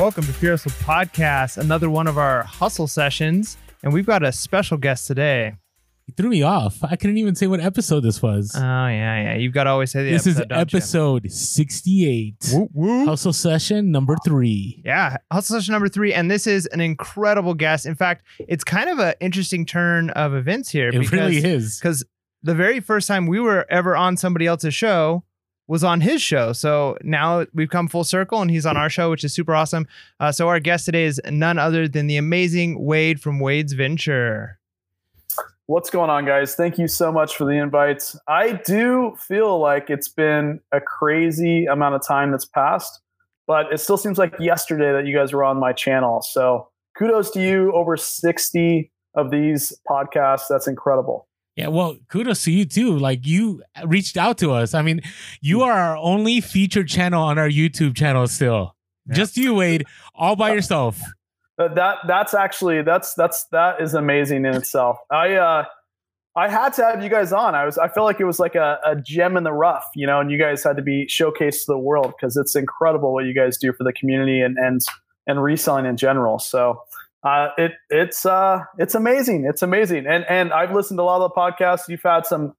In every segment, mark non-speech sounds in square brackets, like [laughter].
Welcome to Pure Hustle Podcast, another one of our hustle sessions. And we've got a special guest today. You threw me off. I couldn't even say what episode this was. Oh, yeah, yeah. You've got to always say the this episode. is don't you? episode 68. Woo, woo. Hustle session number three. Yeah, hustle session number three. And this is an incredible guest. In fact, it's kind of an interesting turn of events here. It really is. Because the very first time we were ever on somebody else's show was on his show. So now we've come full circle and he's on our show, which is super awesome. Uh, so our guest today is none other than the amazing Wade from Wade's Venture. What's going on, guys? Thank you so much for the invite. I do feel like it's been a crazy amount of time that's passed, but it still seems like yesterday that you guys were on my channel. So kudos to you. Over 60 of these podcasts. That's incredible. Yeah, well, kudos to you too. Like you reached out to us. I mean, you are our only featured channel on our YouTube channel still. Yeah. Just you, Wade, all by yourself. That, that that's actually that's that's that is amazing in itself. I uh I had to have you guys on. I was I felt like it was like a, a gem in the rough, you know, and you guys had to be showcased to the world because it's incredible what you guys do for the community and and and reselling in general. So uh, it it's uh it's amazing. It's amazing. And and I've listened to a lot of the podcasts. You've had some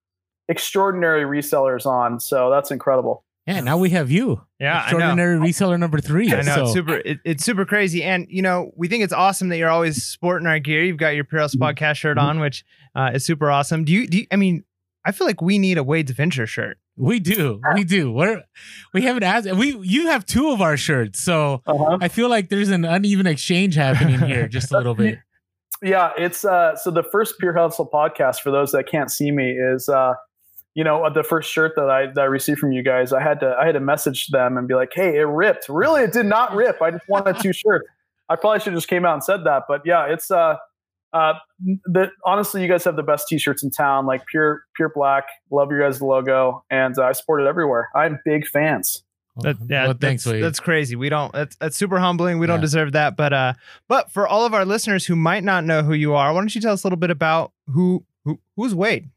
extraordinary resellers on, so that's incredible. Yeah, now we have you. Yeah, I know. Extraordinary reseller number three. I know So, it's super. It, it's super crazy, and you know we think it's awesome that you're always sporting our gear. You've got your Pure Hustle Mhm. podcast shirt Mhm. on, which uh, is super awesome. Do you? Do you, I mean? I feel like we need a Wade's Venture shirt. We do. We do. We're we haven't asked we you have two of our shirts, so Uh-huh. I feel like there's an uneven exchange happening here just a little bit. [laughs] yeah it's uh so the first pure hustle podcast for those that can't see me is uh you know the first shirt that i that i received from you guys i had to i had to message them and be like hey it ripped really it did not rip i just wanted two shirts i probably should have just came out and said that but yeah it's uh uh the honestly you guys have the best t-shirts in town like pure pure black love your guys logo and uh, i support it everywhere i'm big fans That, yeah, well, thanks, that's, that's crazy. We don't. That's that's super humbling. We don't deserve that. But uh, but for all of our listeners who might not know who you are, why don't you tell us a little bit about who who who's Wade?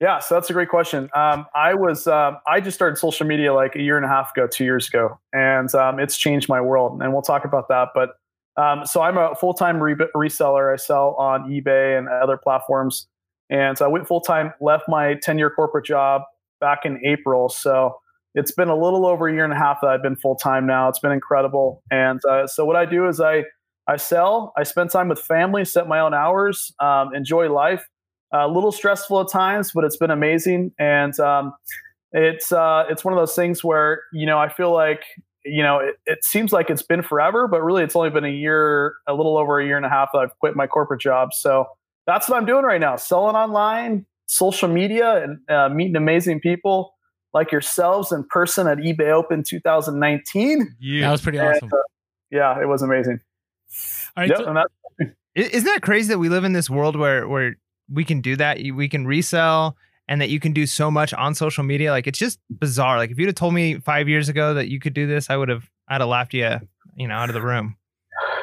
Yeah, so that's a great question. Um, I was um, I just started social media like a year and a half ago, two years ago, and um, it's changed my world. And we'll talk about that. But um, so I'm a full time re- reseller. I sell on eBay and other platforms, and so I went full time. Left my 10 year corporate job back in April. So it's been a little over a year and a half that I've been full time now. It's been incredible. And uh, so what I do is I I sell. I spend time with family, set my own hours, um, enjoy life a little stressful at times, but it's been amazing. And um, it's uh, it's one of those things where you know I feel like you know it, it seems like it's been forever, but really it's only been a year, a little over a year and a half that I've quit my corporate job. So that's what I'm doing right now: selling online, social media, and uh, meeting amazing people like yourselves in person at eBay Open 2019. Yeah, That was pretty awesome. And, uh, yeah, it was amazing. All right, Yep, so- and that, Isn't that crazy that we live in this world where where we can do that? We can resell, and that you can do so much on social media. Like it's just bizarre. Like if you'd have told me five years ago that you could do this, I would have I'd have laughed you you know out of the room.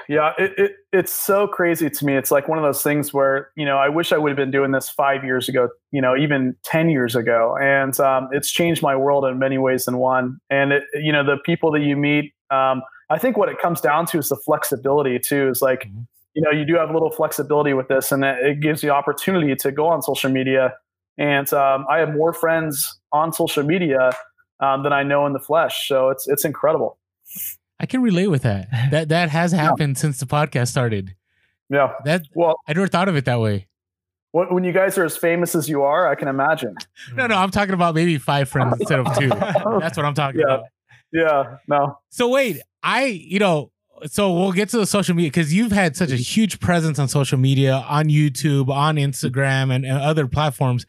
Yeah, it, it it's so crazy to me. It's like one of those things where you know I wish I would have been doing this five years ago, you know, even ten years ago, and um, it's changed my world in many ways than one. And it, you know, the people that you meet, um, I think what it comes down to is the flexibility too. Is like, Mhm. you know, you do have a little flexibility with this, and it, it gives you opportunity to go on social media. And um, I have more friends on social media um, than I know in the flesh, so it's it's incredible. I can relate with that. [laughs] That that has happened since the podcast started. Yeah. That Well, I never thought of it that way. When when you guys are as famous as you are, I can imagine. No, no, I'm talking about maybe five friends instead of two. [laughs] That's what I'm talking Yeah. about. Yeah, no. So wait, I you know, so we'll get to the social media because you've had such a huge presence on social media, on YouTube, on Instagram, and, and other platforms.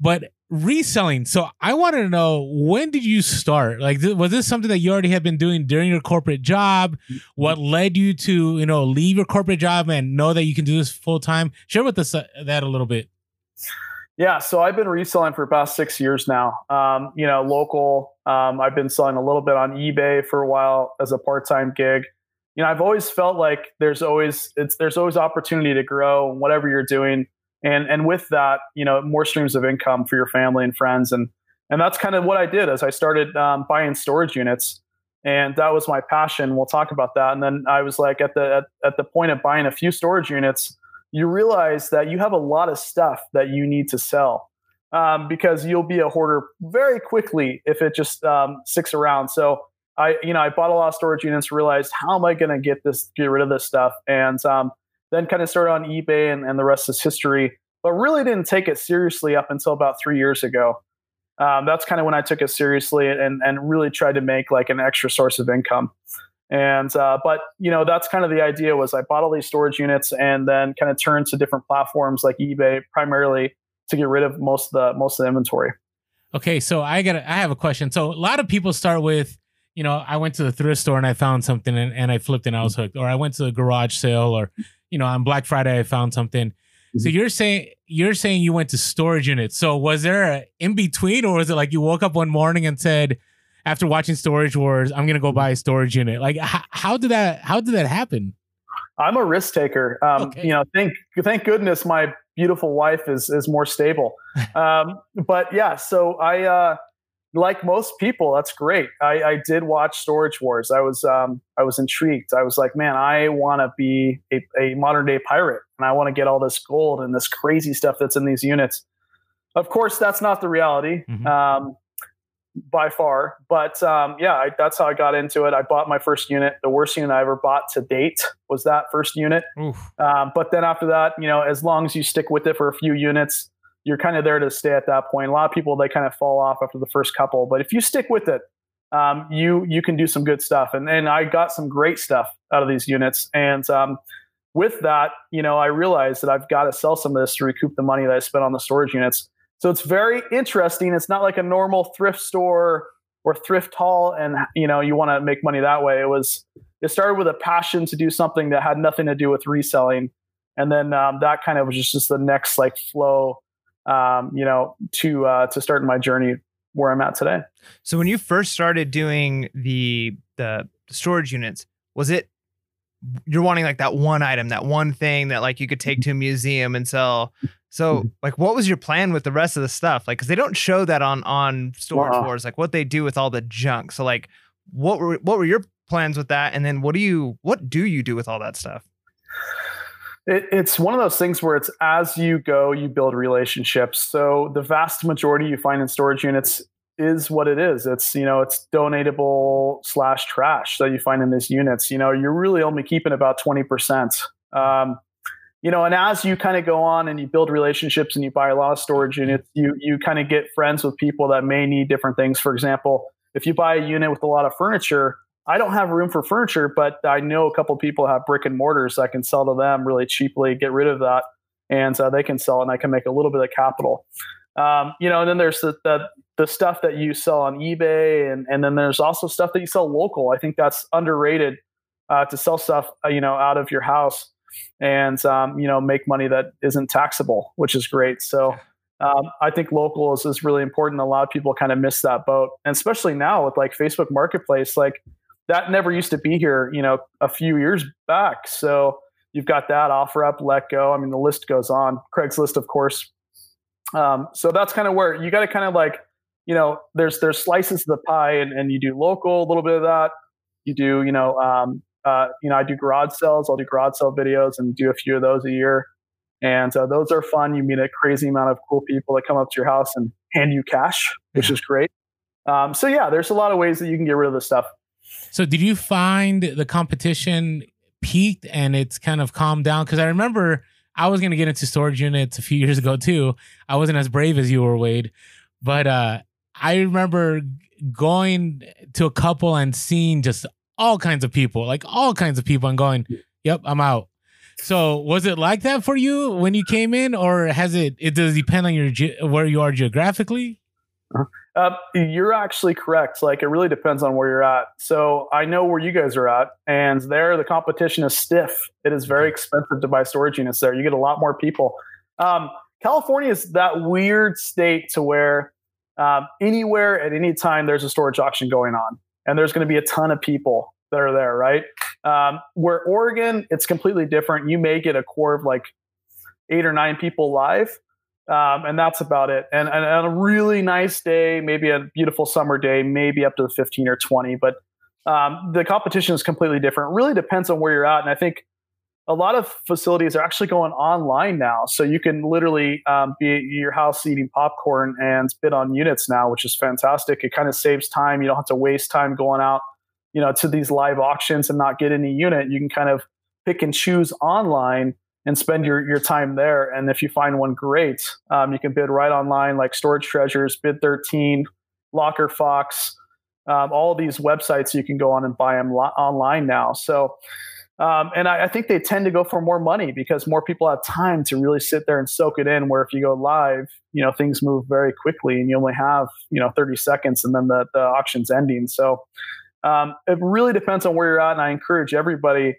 But reselling, so I want to know when did you start? Like, th- was this something that you already had been doing during your corporate job? What led you to you know leave your corporate job and know that you can do this full time? Share with us uh, that a little bit. Yeah, so I've been reselling for about six years now. Um, you know, local. Um, I've been selling a little bit on eBay for a while as a part-time gig. You know, I've always felt like there's always it's there's always opportunity to grow whatever you're doing, and and with that, you know, more streams of income for your family and friends, and and that's kind of what I did as I started um, buying storage units. and that was my passion. We'll talk about that. And then I was like, at the at, at the point of buying a few storage units, you realize that you have a lot of stuff that you need to sell um, because you'll be a hoarder very quickly if it just um, sticks around. So I, you know, I bought a lot of storage units, realized how am I going to get this, get rid of this stuff, and um, then kind of started on eBay, and, and the rest is history. But really didn't take it seriously up until about three years ago. Um, that's kind of when I took it seriously and and really tried to make like an extra source of income. And uh, but you know that's kind of the idea was I bought all these storage units and then kind of turned to different platforms like eBay primarily to get rid of most of the most of the inventory. Okay, so I got I have a question. So a lot of people start with you know, I went to the thrift store and I found something and, and I flipped and I was hooked. Or I went to the garage sale or, you know, on Black Friday I found something. Mm-hmm. So you're saying you're saying you went to storage units. So was there a in between or was it like you woke up one morning and said, after watching Storage Wars, I'm gonna go buy a storage unit? Like how, how did that how did that happen? I'm a risk taker. Um, okay. You know, thank thank goodness my beautiful wife is is more stable. [laughs] Um, but yeah, so I uh, like most people, that's great. I, I did watch Storage Wars. I was um, I was intrigued. I was like, man, I want to be a, a modern day pirate, and I want to get all this gold and this crazy stuff that's in these units. Of course, that's not the reality mm-hmm. um, by far. But um, yeah, I, that's how I got into it. I bought my first unit. The worst unit I ever bought to date was that first unit. Um, but then after that, you know, as long as you stick with it for a few units you're kind of there to stay at that point. A lot of people they kind of fall off after the first couple, but if you stick with it, um, you you can do some good stuff. And and I got some great stuff out of these units. And um, with that, you know, I realized that I've got to sell some of this to recoup the money that I spent on the storage units. So it's very interesting. It's not like a normal thrift store or thrift haul, and you know you want to make money that way. It was it started with a passion to do something that had nothing to do with reselling, and then um, that kind of was just, just the next like flow um, you know, to uh, to start my journey where I'm at today. So when you first started doing the the storage units, was it you're wanting like that one item, that one thing that like you could take to a museum and sell? So mm-hmm. like, what was your plan with the rest of the stuff? Like, because they don't show that on on storage wow. wars, like what they do with all the junk. So like, what were what were your plans with that? And then what do you what do you do with all that stuff? It, it's one of those things where it's as you go, you build relationships. So the vast majority you find in storage units is what it is. It's you know it's donatable slash trash that you find in these units. You know you're really only keeping about twenty percent. Um, you know, and as you kind of go on and you build relationships and you buy a lot of storage units, you you kind of get friends with people that may need different things. For example, if you buy a unit with a lot of furniture, I don't have room for furniture, but I know a couple people have brick and mortars. I can sell to them really cheaply, get rid of that, and uh, they can sell, and I can make a little bit of capital. Um, you know, and then there's the, the, the stuff that you sell on eBay, and and then there's also stuff that you sell local. I think that's underrated uh, to sell stuff uh, you know out of your house and um, you know make money that isn't taxable, which is great. So. Um, I think local is, is really important. A lot of people kind of miss that boat, and especially now with like Facebook Marketplace, like that never used to be here, you know, a few years back. So you've got that OfferUp, letgo. I mean, the list goes on. Craigslist, of course. Um, so that's kind of where you got to kind of like, you know, there's there's slices of the pie, and, and you do local, a little bit of that. You do, you know, um, uh, you know, I do garage sales. I'll do garage sale videos and do a few of those a year, and uh, those are fun. You meet a crazy amount of cool people that come up to your house and hand you cash, which is great. Um, so yeah, there's a lot of ways that you can get rid of this stuff. So did you find the competition peaked and it's kind of calmed down? Because I remember I was gonna get into storage units a few [laughs] years ago too. I wasn't as brave as you were, Wade, but uh, I remember going to a couple and seeing just all kinds of people, like all kinds of people, and going, "Yep, I'm out." So was it like that for you when you came in, or has it? It does depend on your ge- where you are geographically. Uh-huh. Uh, you're actually correct. Like it really depends on where you're at. So I know where you guys are at, and there the competition is stiff. It is very expensive to buy storage units there. You get a lot more people. Um, California is that weird state to where um, anywhere at any time there's a storage auction going on, and there's going to be a ton of people that are there. Right? Um, where Oregon, it's completely different. You may get a core of like eight or nine people live um, and that's about it. And, and, on a really nice day, maybe a beautiful summer day, maybe up to the 15 or 20. But um, the competition is completely different. It really depends on where you're at, and I think a lot of facilities are actually going online now. So you can literally um, be at your house eating popcorn and bid on units now, which is fantastic. It kind of saves time. You don't have to waste time going out, you know, to these live auctions and not get any unit. You can kind of pick and choose online and spend your, your time there. And if you find one great, um, you can bid right online like Storage Treasures, Bid 13, Locker Fox, um, all these websites you can go on and buy them lo- online now. So um, and I, I, think they tend to go for more money because more people have time to really sit there and soak it in. Where if you go live, you know things move very quickly, and you only have you know 30 seconds, and then the the auction's ending. So um, it really depends on where you're at, and I encourage everybody.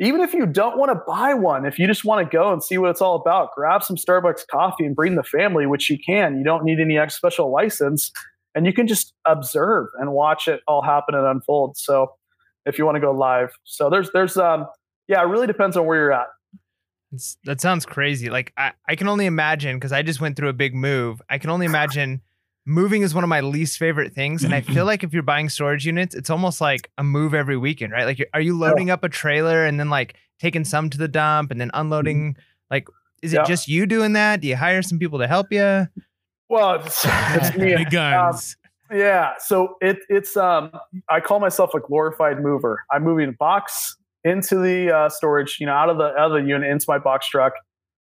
Even if you don't want to buy one, if you just want to go and see what it's all about, grab some Starbucks coffee and bring the family, which you can. You don't need any special license, and you can just observe and watch it all happen and unfold. So if you want to go live. So there's there's um yeah, it really depends on where you're at. It's, that sounds crazy. Like I, I can only imagine because I just went through a big move. I can only [sighs] imagine moving is one of my least favorite things, and I feel [clears throat] like if you're buying storage units, it's almost like a move every weekend, right? Like, are you loading yeah. up a trailer and then like taking some to the dump and then unloading? Mm-hmm. Like, is it yeah. just you doing that? Do you hire some people to help you? Well, it's, [laughs] it's [laughs] me. Big guns. Um, yeah, so it, it's um, I call myself a glorified mover. I'm moving a box into the uh, storage, you know, out of the out of the unit into my box truck,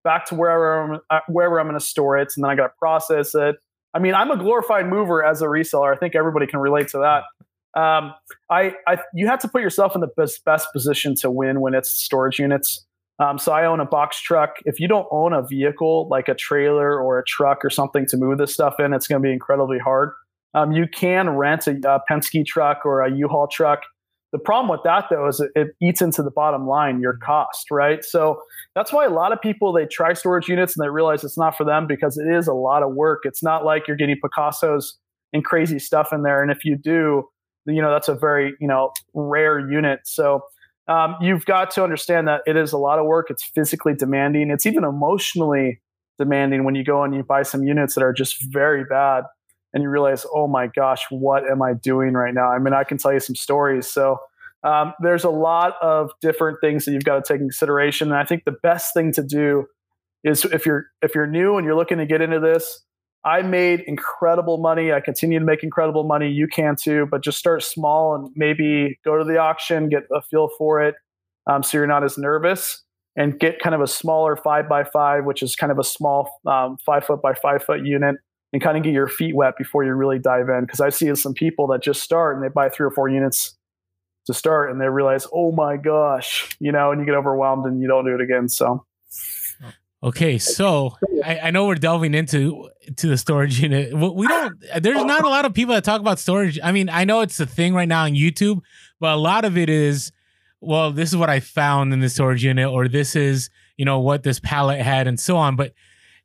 back to wherever I'm uh, wherever I'm going to store it, and then I got to process it. I mean, I'm a glorified mover as a reseller. I think everybody can relate to that. Um, I, I, you have to put yourself in the best, best position to win when it's storage units. Um, so I own a box truck. If you don't own a vehicle like a trailer or a truck or something to move this stuff in, it's going to be incredibly hard. Um, you can rent a, a Penske truck or a U-Haul truck. The problem with that though is it, it eats into the bottom line, your cost, right? So that's why a lot of people they try storage units and they realize it's not for them because it is a lot of work. It's not like you're getting Picassos and crazy stuff in there. And if you do, you know that's a very you know rare unit. So um, you've got to understand that it is a lot of work. It's physically demanding. It's even emotionally demanding when you go and you buy some units that are just very bad and you realize, oh my gosh, what am I doing right now? I mean, I can tell you some stories. So um, there's a lot of different things that you've got to take in consideration. And I think the best thing to do is if you're if you're new and you're looking to get into this, I made incredible money. I continue to make incredible money. You can too, but just start small and maybe go to the auction, get a feel for it, um, so you're not as nervous, and get kind of a smaller five by five, which is kind of a small um, five foot by five foot unit and kind of get your feet wet before you really dive in. Because I see some people that just start and they buy three or four units to start and they realize, oh my gosh, you know, and you get overwhelmed and you don't do it again. So. Okay, so I, I, know we're delving into to the storage unit. We don't. There's not a lot of people that talk about storage. I mean, I know it's a thing right now on YouTube, but a lot of it is, well, this is what I found in the storage unit, or this is, you know, what this pallet had, and so on. But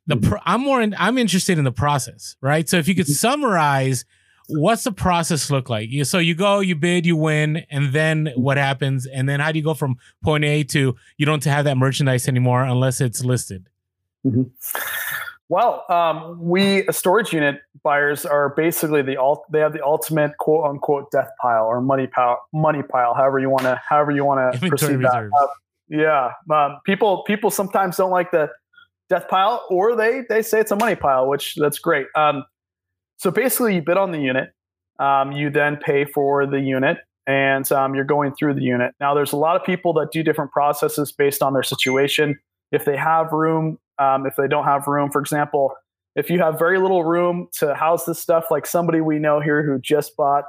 the mm-hmm. pro- I'm more in, I'm interested in the process, right? So if you could mm-hmm. summarize what's the process look like? You, so you go, you bid, you win, and then what happens? And then how do you go from point A to you don't have that merchandise anymore unless it's listed? Mm-hmm. Well, um, we storage unit buyers are basically the alt. They have the ultimate quote unquote death pile or money pile, money pile, however you want to, however you want to proceed that. Uh, yeah, um, people people sometimes don't like the death pile, or they they say it's a money pile, which that's great. Um, so basically, you bid on the unit, um, you then pay for the unit, and um, you're going through the unit. Now, there's a lot of people that do different processes based on their situation. If they have room, um, if they don't have room, for example, if you have very little room to house this stuff, like somebody we know here who just bought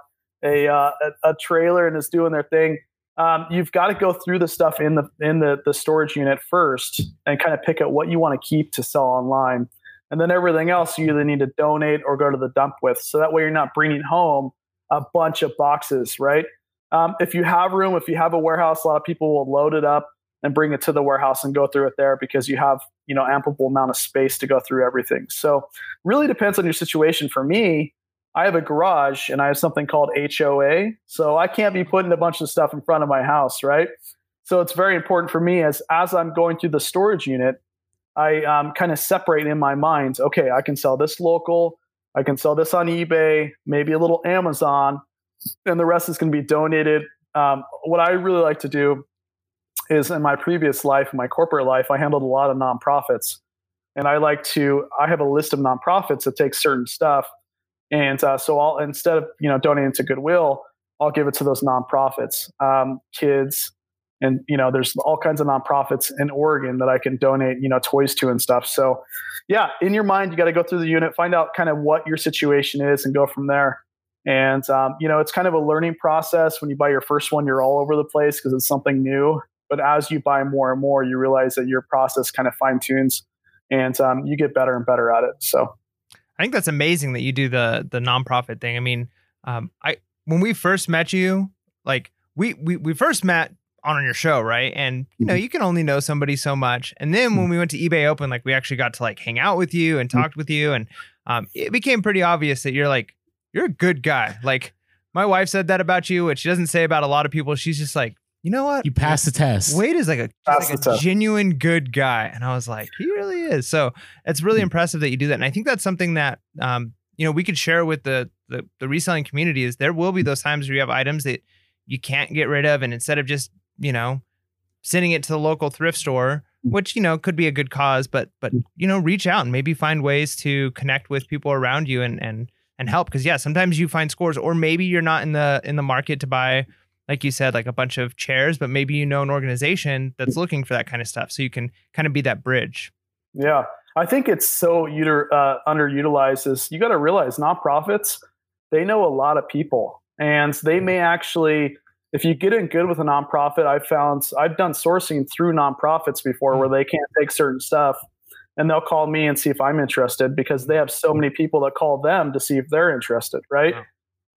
a, uh, a, a trailer and is doing their thing, um, you've got to go through the stuff in the in the, the storage unit first and kind of pick out what you want to keep to sell online and then everything else you either need to donate or go to the dump with so that way you're not bringing home a bunch of boxes right um, if you have room if you have a warehouse a lot of people will load it up and bring it to the warehouse and go through it there because you have you know ample amount of space to go through everything so really depends on your situation for me I have a garage and I have something called HOA. So I can't be putting a bunch of stuff in front of my house, right? So it's very important for me as as I'm going through the storage unit, I um, kind of separate in my mind. Okay, I can sell this local, I can sell this on eBay, maybe a little Amazon, and the rest is going to be donated um, what I really like to do is in my previous life, in my corporate life, I handled a lot of nonprofits, and I like to. I have a list of nonprofits that take certain stuff, and uh, so I'll instead of you know donating to Goodwill, I'll give it to those nonprofits, um, kids, and you know there's all kinds of nonprofits in Oregon that I can donate you know toys to and stuff. So yeah, in your mind, you got to go through the unit, find out kind of what your situation is, and go from there. And um, you know, it's kind of a learning process. When you buy your first one, you're all over the place because it's something new. But as you buy more and more, you realize that your process kind of fine tunes, and um, you get better and better at it. So, I think that's amazing that you do the the nonprofit thing. I mean, um, I when we first met you, like we we we first met on your show, right? And you know, mm-hmm. you can only know somebody so much. And then when mm-hmm. we went to eBay Open, like we actually got to like hang out with you and mm-hmm. talked with you, and um, it became pretty obvious that you're like you're a good guy. Like my wife said that about you, which she doesn't say about a lot of people. She's just like, you know what? You passed the test. Wade is like a, like a genuine good guy. And I was like, he really is. So it's really mm-hmm. impressive that you do that. And I think that's something that, um, you know, we could share with the, the, the reselling community is there will be those times where you have items that you can't get rid of. And instead of just, you know, sending it to the local thrift store, mm. which, you know, could be a good cause, but, but, mm. you know, reach out and maybe find ways to connect with people around you and, and, and help because yeah sometimes you find scores or maybe you're not in the in the market to buy like you said like a bunch of chairs but maybe you know an organization that's looking for that kind of stuff so you can kind of be that bridge yeah i think it's so uter, uh, underutilized is you got to realize nonprofits they know a lot of people and they may actually if you get in good with a nonprofit i've found i've done sourcing through nonprofits before where they can't take certain stuff and they'll call me and see if I'm interested because they have so many people that call them to see if they're interested, right?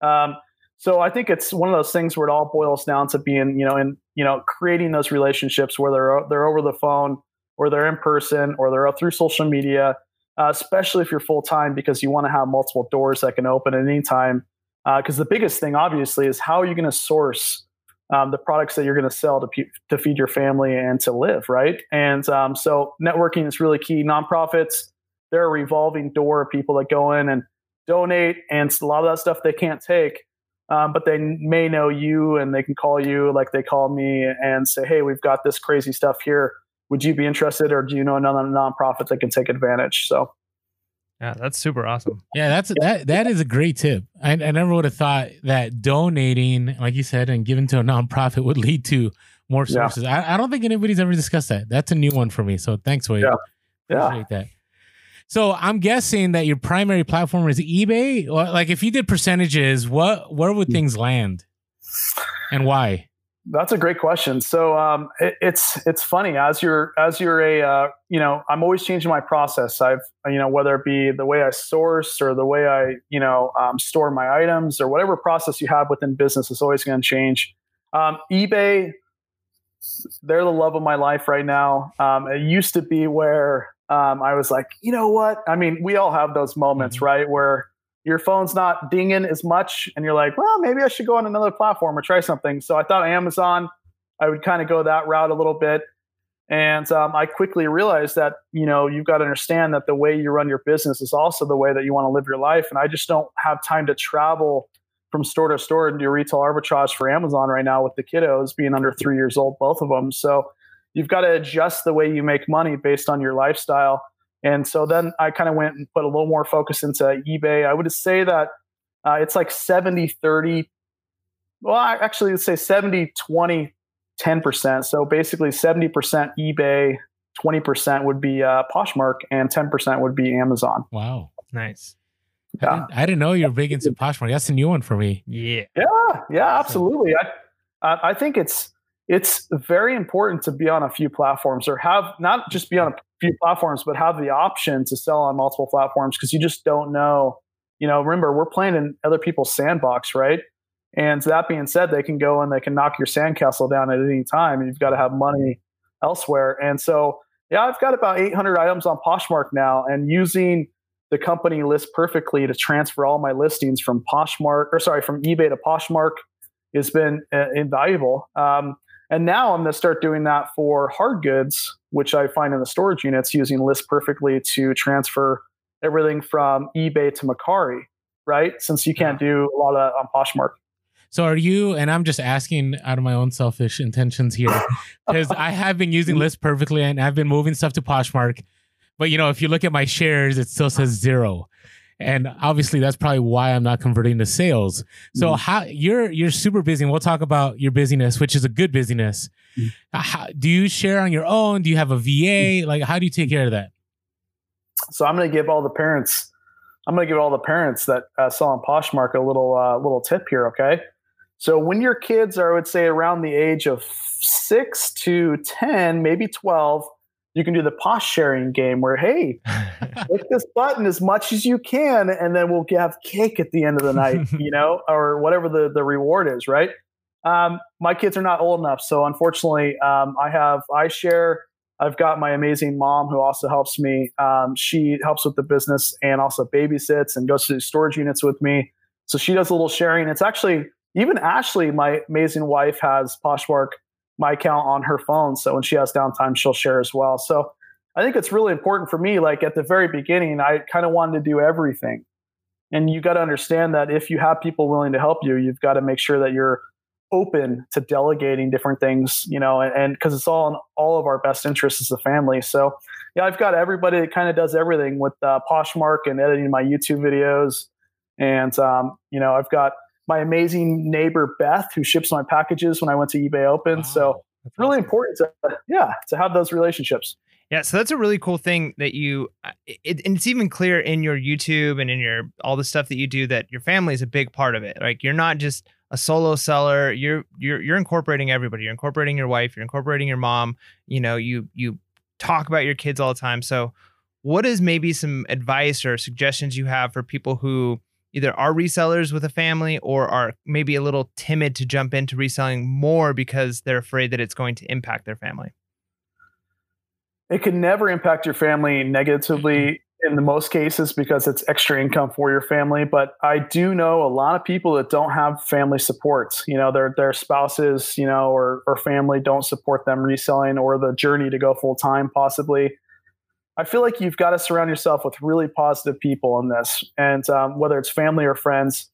Yeah. Um, so I think it's one of those things where it all boils down to being, you know, in you know, creating those relationships where they're they're over the phone, or they're in person, or they're through social media. Uh, especially if you're full time, because you want to have multiple doors that can open at any time. Because uh, the biggest thing, obviously, is how are you going to source um, the products that you're going to sell to, to feed your family and to live, right? And um, so networking is really key. Nonprofits, they're a revolving door of people that go in and donate, and a lot of that stuff they can't take, um, but they may know you and they can call you like they call me and say, hey, we've got this crazy stuff here. Would you be interested, or do you know another nonprofit that can take advantage? So yeah, that's super awesome. Yeah, that's that that is a great tip. I, I never would have thought that donating, like you said, and giving to a nonprofit would lead to more sources. Yeah. I, I don't think anybody's ever discussed that. That's a new one for me. So thanks, Wade. Yeah. yeah. Appreciate that. So I'm guessing that your primary platform is eBay. Like if you did percentages, what where would hmm. things land, and why? That's a great question. So um, it, it's it's funny as you're as you're a uh, you know I'm always changing my process. I've you know whether it be the way I source or the way I you know um, store my items or whatever process you have within business is always going to change. Um, eBay, they're the love of my life right now. Um, it used to be where um, I was like, you know what? I mean, we all have those moments, mm-hmm. right, where your phone's not dinging as much and you're like well maybe i should go on another platform or try something. So i thought amazon i would kind of go that route a little bit. And um, i quickly realized that you know you've got to understand that the way you run your business is also the way that you want to live your life and i just don't have time to travel from store to store and do retail arbitrage for amazon right now with the kiddos being under three years old both of them so you've got to adjust the way you make money based on your lifestyle and so then I kind of went and put a little more focus into eBay. I would say that uh, it's like 70, 30. Well, I actually would say 70, 20, 10%. So basically 70% eBay, 20% would be uh, Poshmark, and 10% would be Amazon. Wow. Nice. Yeah. I didn't, I didn't know you're big into Poshmark. That's a new one for me. Yeah. Yeah. Yeah. Absolutely. I, I think it's, it's very important to be on a few platforms or have not just be on a few platforms, but have the option to sell on multiple platforms because you just don't know. You know, remember, we're playing in other people's sandbox, right? And that being said, they can go and they can knock your sandcastle down at any time. And you've got to have money elsewhere. And so, yeah, I've got about 800 items on Poshmark now and using the company list perfectly to transfer all my listings from Poshmark or sorry, from eBay to Poshmark has been uh, invaluable. Um, and now I'm going to start doing that for hard goods, which I find in the storage units using List Perfectly to transfer everything from eBay to Mercari, right? Since you can't do a lot of on Poshmark. So are you? And I'm just asking out of my own selfish intentions here, [laughs] because I have been using List perfectly, and I've been moving stuff to Poshmark. But you know, if you look at my shares, it still says zero, and obviously that's probably why I'm not converting to sales. So Mhm. how you're you're super busy, and we'll talk about your busyness, which is a good busyness. Mhm. How, do you share on your own? Do you have a VA? Like, how do you take care of that? So I'm going to give all the parents, I'm going to give all the parents that uh, sell on Poshmark a little uh, little tip here. Okay, so when your kids are, I would say, around the age of six to ten, maybe twelve, you can do the posh sharing game where, hey, [laughs] click this button as much as you can, and then we'll have cake at the end of the night, [laughs] you know, or whatever the the reward is, right? Um, my kids are not old enough, so unfortunately, um, I have I share. I've got my amazing mom who also helps me. Um, she helps with the business and also babysits and goes to storage units with me. So she does a little sharing. It's actually even Ashley, my amazing wife, has Poshmark my account on her phone. So when she has downtime, she'll share as well. So I think it's really important for me. Like at the very beginning, I kind of wanted to do everything. And you got to understand that if you have people willing to help you, you've got to make sure that you're open to delegating different things, you know, and because it's all in all of our best interests as a family. So, yeah, I've got everybody that kind of does everything with uh, Poshmark and editing my YouTube videos. And, um, you know, I've got my amazing neighbor, Beth, who ships my packages when I went to eBay Open. So, it's really important to, yeah, to have those relationships. Yeah, so that's a really cool thing that you, uh, it, and it's even clear in your YouTube and in your all the stuff that you do that your family is a big part of it. Like you're not just a solo seller. You're you're you're incorporating everybody. You're incorporating your wife. You're incorporating your mom. You know, you you talk about your kids all the time. So, what is maybe some advice or suggestions you have for people who either are resellers with a family or are maybe a little timid to jump into reselling more because they're afraid that it's going to impact their family? It can never impact your family negatively in the most cases because it's extra income for your family. But I do know a lot of people that don't have family support. You know, their their spouses, you know, or or family don't support them reselling or the journey to go full time possibly. I feel like you've got to surround yourself with really positive people in this, and um, whether it's family or friends.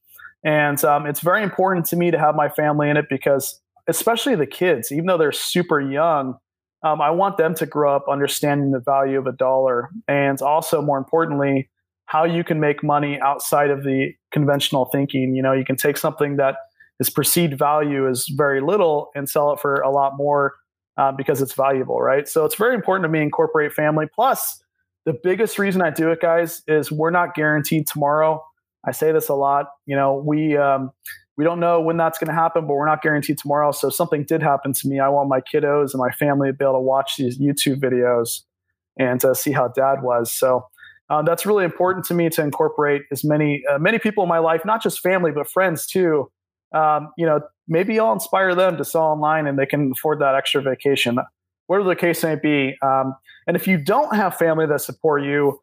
And um, it's very important to me to have my family in it because, especially the kids, even though they're super young, um, I want them to grow up understanding the value of a dollar, and also more importantly, how you can make money outside of the conventional thinking. You know, you can take something that is perceived value is very little and sell it for a lot more uh, because it's valuable, right? So it's very important to me incorporate family. Plus, the biggest reason I do it, guys, is we're not guaranteed tomorrow. I say this a lot. You know, we um, we don't know when that's going to happen, but we're not guaranteed tomorrow. So if something did happen to me, I want my kiddos and my family to be able to watch these YouTube videos and to see how dad was. So uh, that's really important to me to incorporate as many uh, many people in my life, not just family but friends too. Um, you know, maybe I'll inspire them to sell online and they can afford that extra vacation, whatever the case may be. Um, and if you don't have family that support you,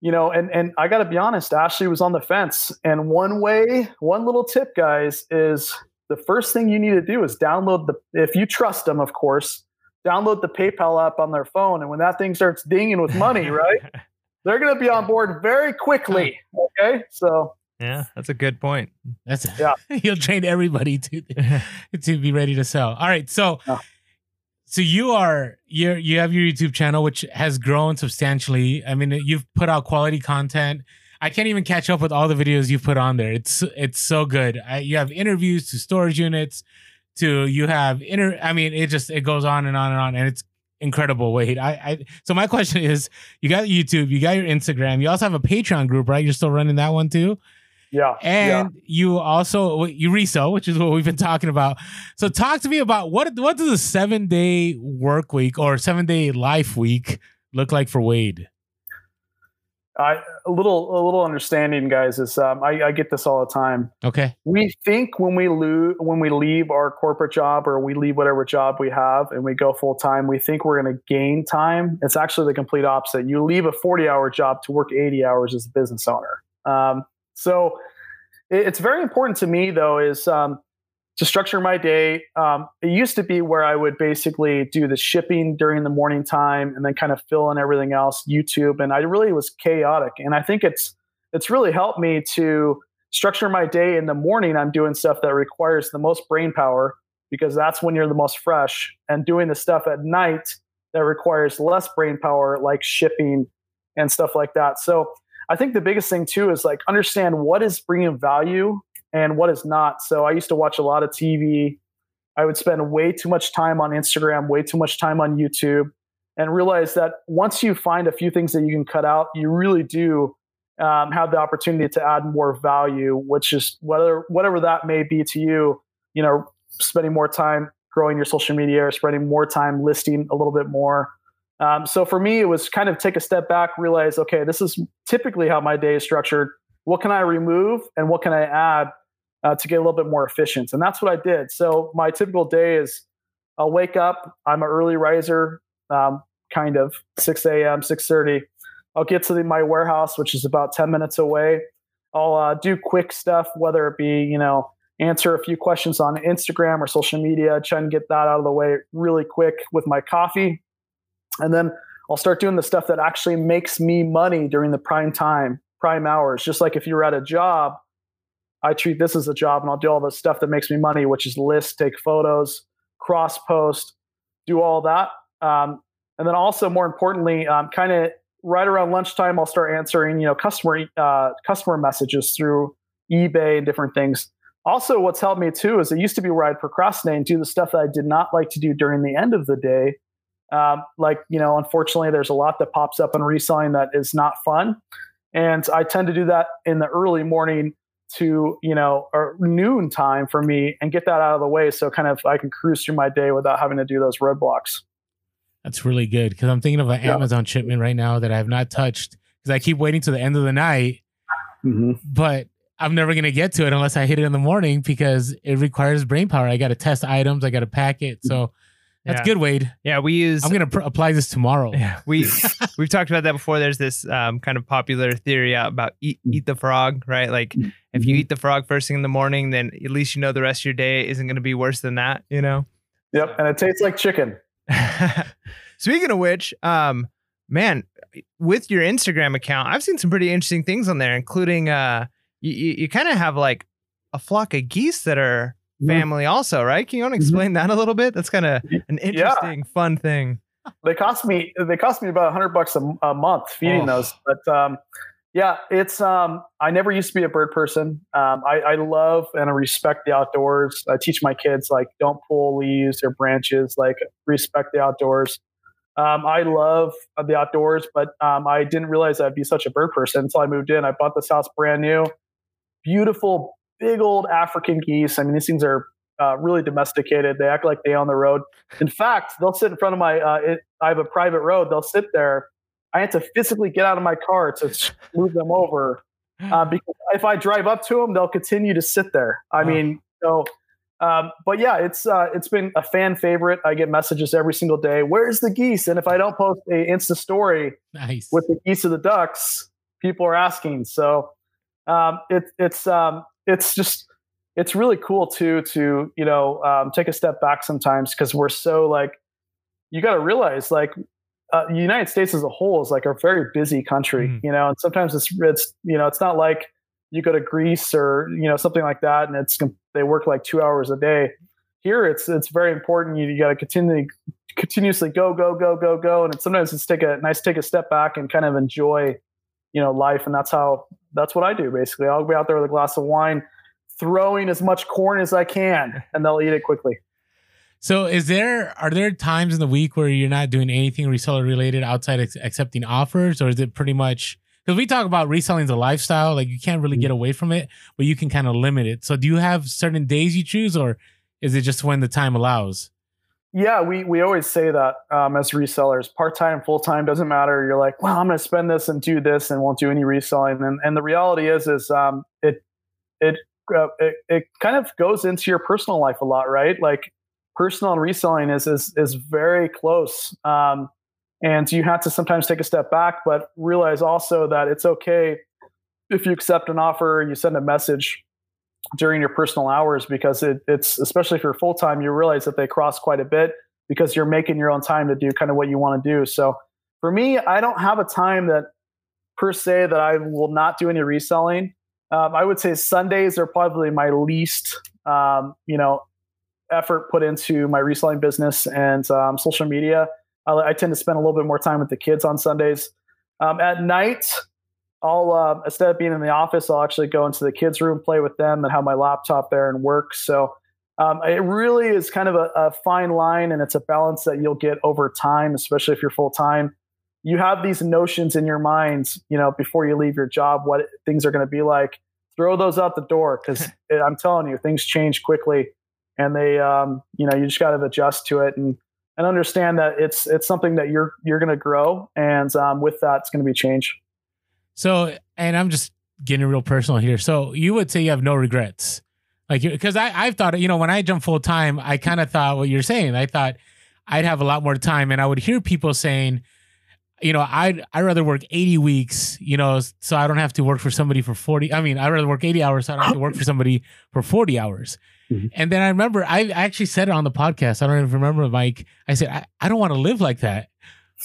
you know, and and I got to be honest, Ashley was on the fence. And one way, one little tip, guys, is the first thing you need to do is download the if you trust them, of course, download the PayPal app on their phone. And when that thing starts dinging with money, right, [laughs] they're going to be on board very quickly. Okay, so yeah, that's a good point. That's Yeah. [laughs] He'll train everybody to [laughs] to be ready to sell. All right, so Yeah. so you are you you have your YouTube channel which has grown substantially. I mean, you've put out quality content. I can't even catch up with all the videos you've put on there. It's it's so good. I, you have interviews to storage units, to you have inter. I mean, it just it goes on and on and on, and it's incredible. Wade, I, I so my question is, you got YouTube, you got your Instagram, you also have a Patreon group, right? You're still running that one too yeah, yeah. and you also you resell, which is what we've been talking about. So talk to me about what what does a seven day work week or seven day life week look like for Wade? I, a little a little understanding, guys, is um, I, I get this all the time. Okay, we think when we lose when we leave our corporate job or we leave whatever job we have and we go full time we think we're going to gain time it's actually the complete opposite you leave a 40 hour job to work 80 hours as a business owner um, so it's very important to me though is um, to structure my day. Um, it used to be where i would basically do the shipping during the morning time and then kind of fill in everything else youtube and i really was chaotic. And i think it's it's really helped me to structure my day in the morning, I'm doing stuff that requires the most brain power because that's when you're the most fresh, and doing the stuff at night that requires less brain power, like shipping and stuff like that. So I think the biggest thing too is like understand what is bringing value and what is not. So I used to watch a lot of TV. I would spend way too much time on Instagram, way too much time on YouTube, and realize that once you find a few things that you can cut out, you really do um, have the opportunity to add more value, which is whether whatever that may be to you. You know, spending more time growing your social media or spending more time listing a little bit more. Um, so for me, it was kind of take a step back, realize, okay, this is typically how my day is structured. What can I remove and what can I add uh, to get a little bit more efficient? And that's what I did. So my typical day is I'll wake up. I'm an early riser, um, kind of 6 a.m., 6:30. I'll get to the, my warehouse, which is about 10 minutes away. I'll uh, do quick stuff, whether it be you know answer a few questions on Instagram or social media, try and get that out of the way really quick with my coffee. And then I'll start doing the stuff that actually makes me money during the prime time, prime hours. Just like if you're at a job, I treat this as a job and I'll do all the stuff that makes me money, which is list, take photos, cross post, do all that. Um, and then also more importantly, um, kind of right around lunchtime, I'll start answering, you know, customer, uh, customer messages through eBay and different things. Also, what's helped me too is it used to be where I'd procrastinate and do the stuff that I did not like to do during the end of the day. Um, like, you know, unfortunately, there's a lot that pops up in reselling that is not fun. And I tend to do that in the early morning to, you know, or noon time for me and get that out of the way. So kind of I can cruise through my day without having to do those roadblocks. That's really good because I'm thinking of an yeah. Amazon shipment right now that I have not touched because I keep waiting to the end of the night. Mm-hmm. But I'm never gonna get to it unless I hit it in the morning because it requires brain power. I got to test items, I got to pack it. So that's yeah. good, Wade. Yeah, we use. I'm gonna pr- apply this tomorrow. Yeah, [laughs] we we've talked about that before. There's this um, kind of popular theory about eat eat the frog, right? Like mm-hmm. if you eat the frog first thing in the morning, then at least you know the rest of your day isn't going to be worse than that. You know. Yep, and it tastes like chicken. [laughs] Speaking of which, um, man, with your Instagram account, I've seen some pretty interesting things on there, including uh you, you, kind of have like a flock of geese that are. Family also, right? Can you want to mm-hmm. explain mm-hmm. that a little bit? That's kind of an interesting, yeah. fun thing. They cost me they cost me about hundred bucks a, a, month feeding oh. those, but um, yeah, it's um, I never used to be a bird person. Um, I, I love and I respect the outdoors. I teach my kids like don't pull leaves or branches, like respect the outdoors. Um, I love the outdoors, but um, I didn't realize I'd be such a bird person until I moved in. I bought this house brand new beautiful, big old African geese. I mean, these things are uh, really domesticated. They act like they own the road. In fact, they'll sit in front of my. Uh, it, I have a private road. They'll sit there. I had to physically get out of my car to [laughs] move them over uh, [gasps] because if I drive up to them, they'll continue to sit there. I mean, so. Um, but yeah, it's uh, it's been a fan favorite. I get messages every single day. Where's the geese? And if I don't post a Insta story nice. with the geese or the ducks, people are asking. So um, it, it's um, it's just it's really cool too to you know um, take a step back sometimes because we're so like you got to realize like uh, the United States as a whole is like a very busy country, mm. you know, and sometimes it's it's you know it's not like you go to Greece or you know something like that and it's they work like two hours a day. Here it's it's very important. You, you got to continue continuously go go go go go, and sometimes it's take a nice take a step back and kind of enjoy you know life, and that's how that's what I do basically. I'll be out there with a glass of wine, throwing as much corn as I can, and they'll eat it quickly. So, is there are there times in the week where you're not doing anything reseller related outside ex- accepting offers, or is it pretty much because we talk about reselling as a lifestyle, like you can't really get mm-hmm. away from it, but you can kind of limit it. So, do you have certain days you choose, or is it just when the time allows? Yeah, we we always say that um, as resellers, part time, full time doesn't matter. You're like, well, I'm going to spend this and do this, and won't do any reselling. And and the reality is, is um, it it, uh, it it kind of goes into your personal life a lot, right? Like personal reselling is is is very close, um, and you have to sometimes take a step back, but realize also that it's okay if you accept an offer, you send a message during your personal hours because it, it's especially if you're full time, you realize that they cross quite a bit because you're making your own time to do kind of what you want to do. So for me, I don't have a time that per se that I will not do any reselling. um, I would say Sundays are probably my least, um, you know, effort put into my reselling business and um, social media. I, I, tend to spend a little bit more time with the kids on Sundays. Um, at night, I'll uh, instead of being in the office, I'll actually go into the kids' room, play with them, and have my laptop there and work. So um, it really is kind of a, a, fine line, and it's a balance that you'll get over time, especially if you're full time. You have these notions in your mind, you know, before you leave your job, what things are going to be like. Throw those out the door because [laughs] I'm telling you, things change quickly, and they, um, you know, you just got to adjust to it and and understand that it's it's something that you're you're going to grow, and um, with that, it's going to be change. So, and I'm just getting real personal here. So, you would say you have no regrets, like because I I've thought you know when I jumped full time, I kind of thought what you're saying. I thought I'd have a lot more time, and I would hear people saying, you know, I'd I'd rather work 80 weeks, you know, so I don't have to work for somebody for 40. I mean, I'd rather work 80 hours, so I don't have to work for somebody for 40 hours. Mm-hmm. And then I remember I actually said it on the podcast. I don't even remember, Mike. I said I, I don't want to live like that.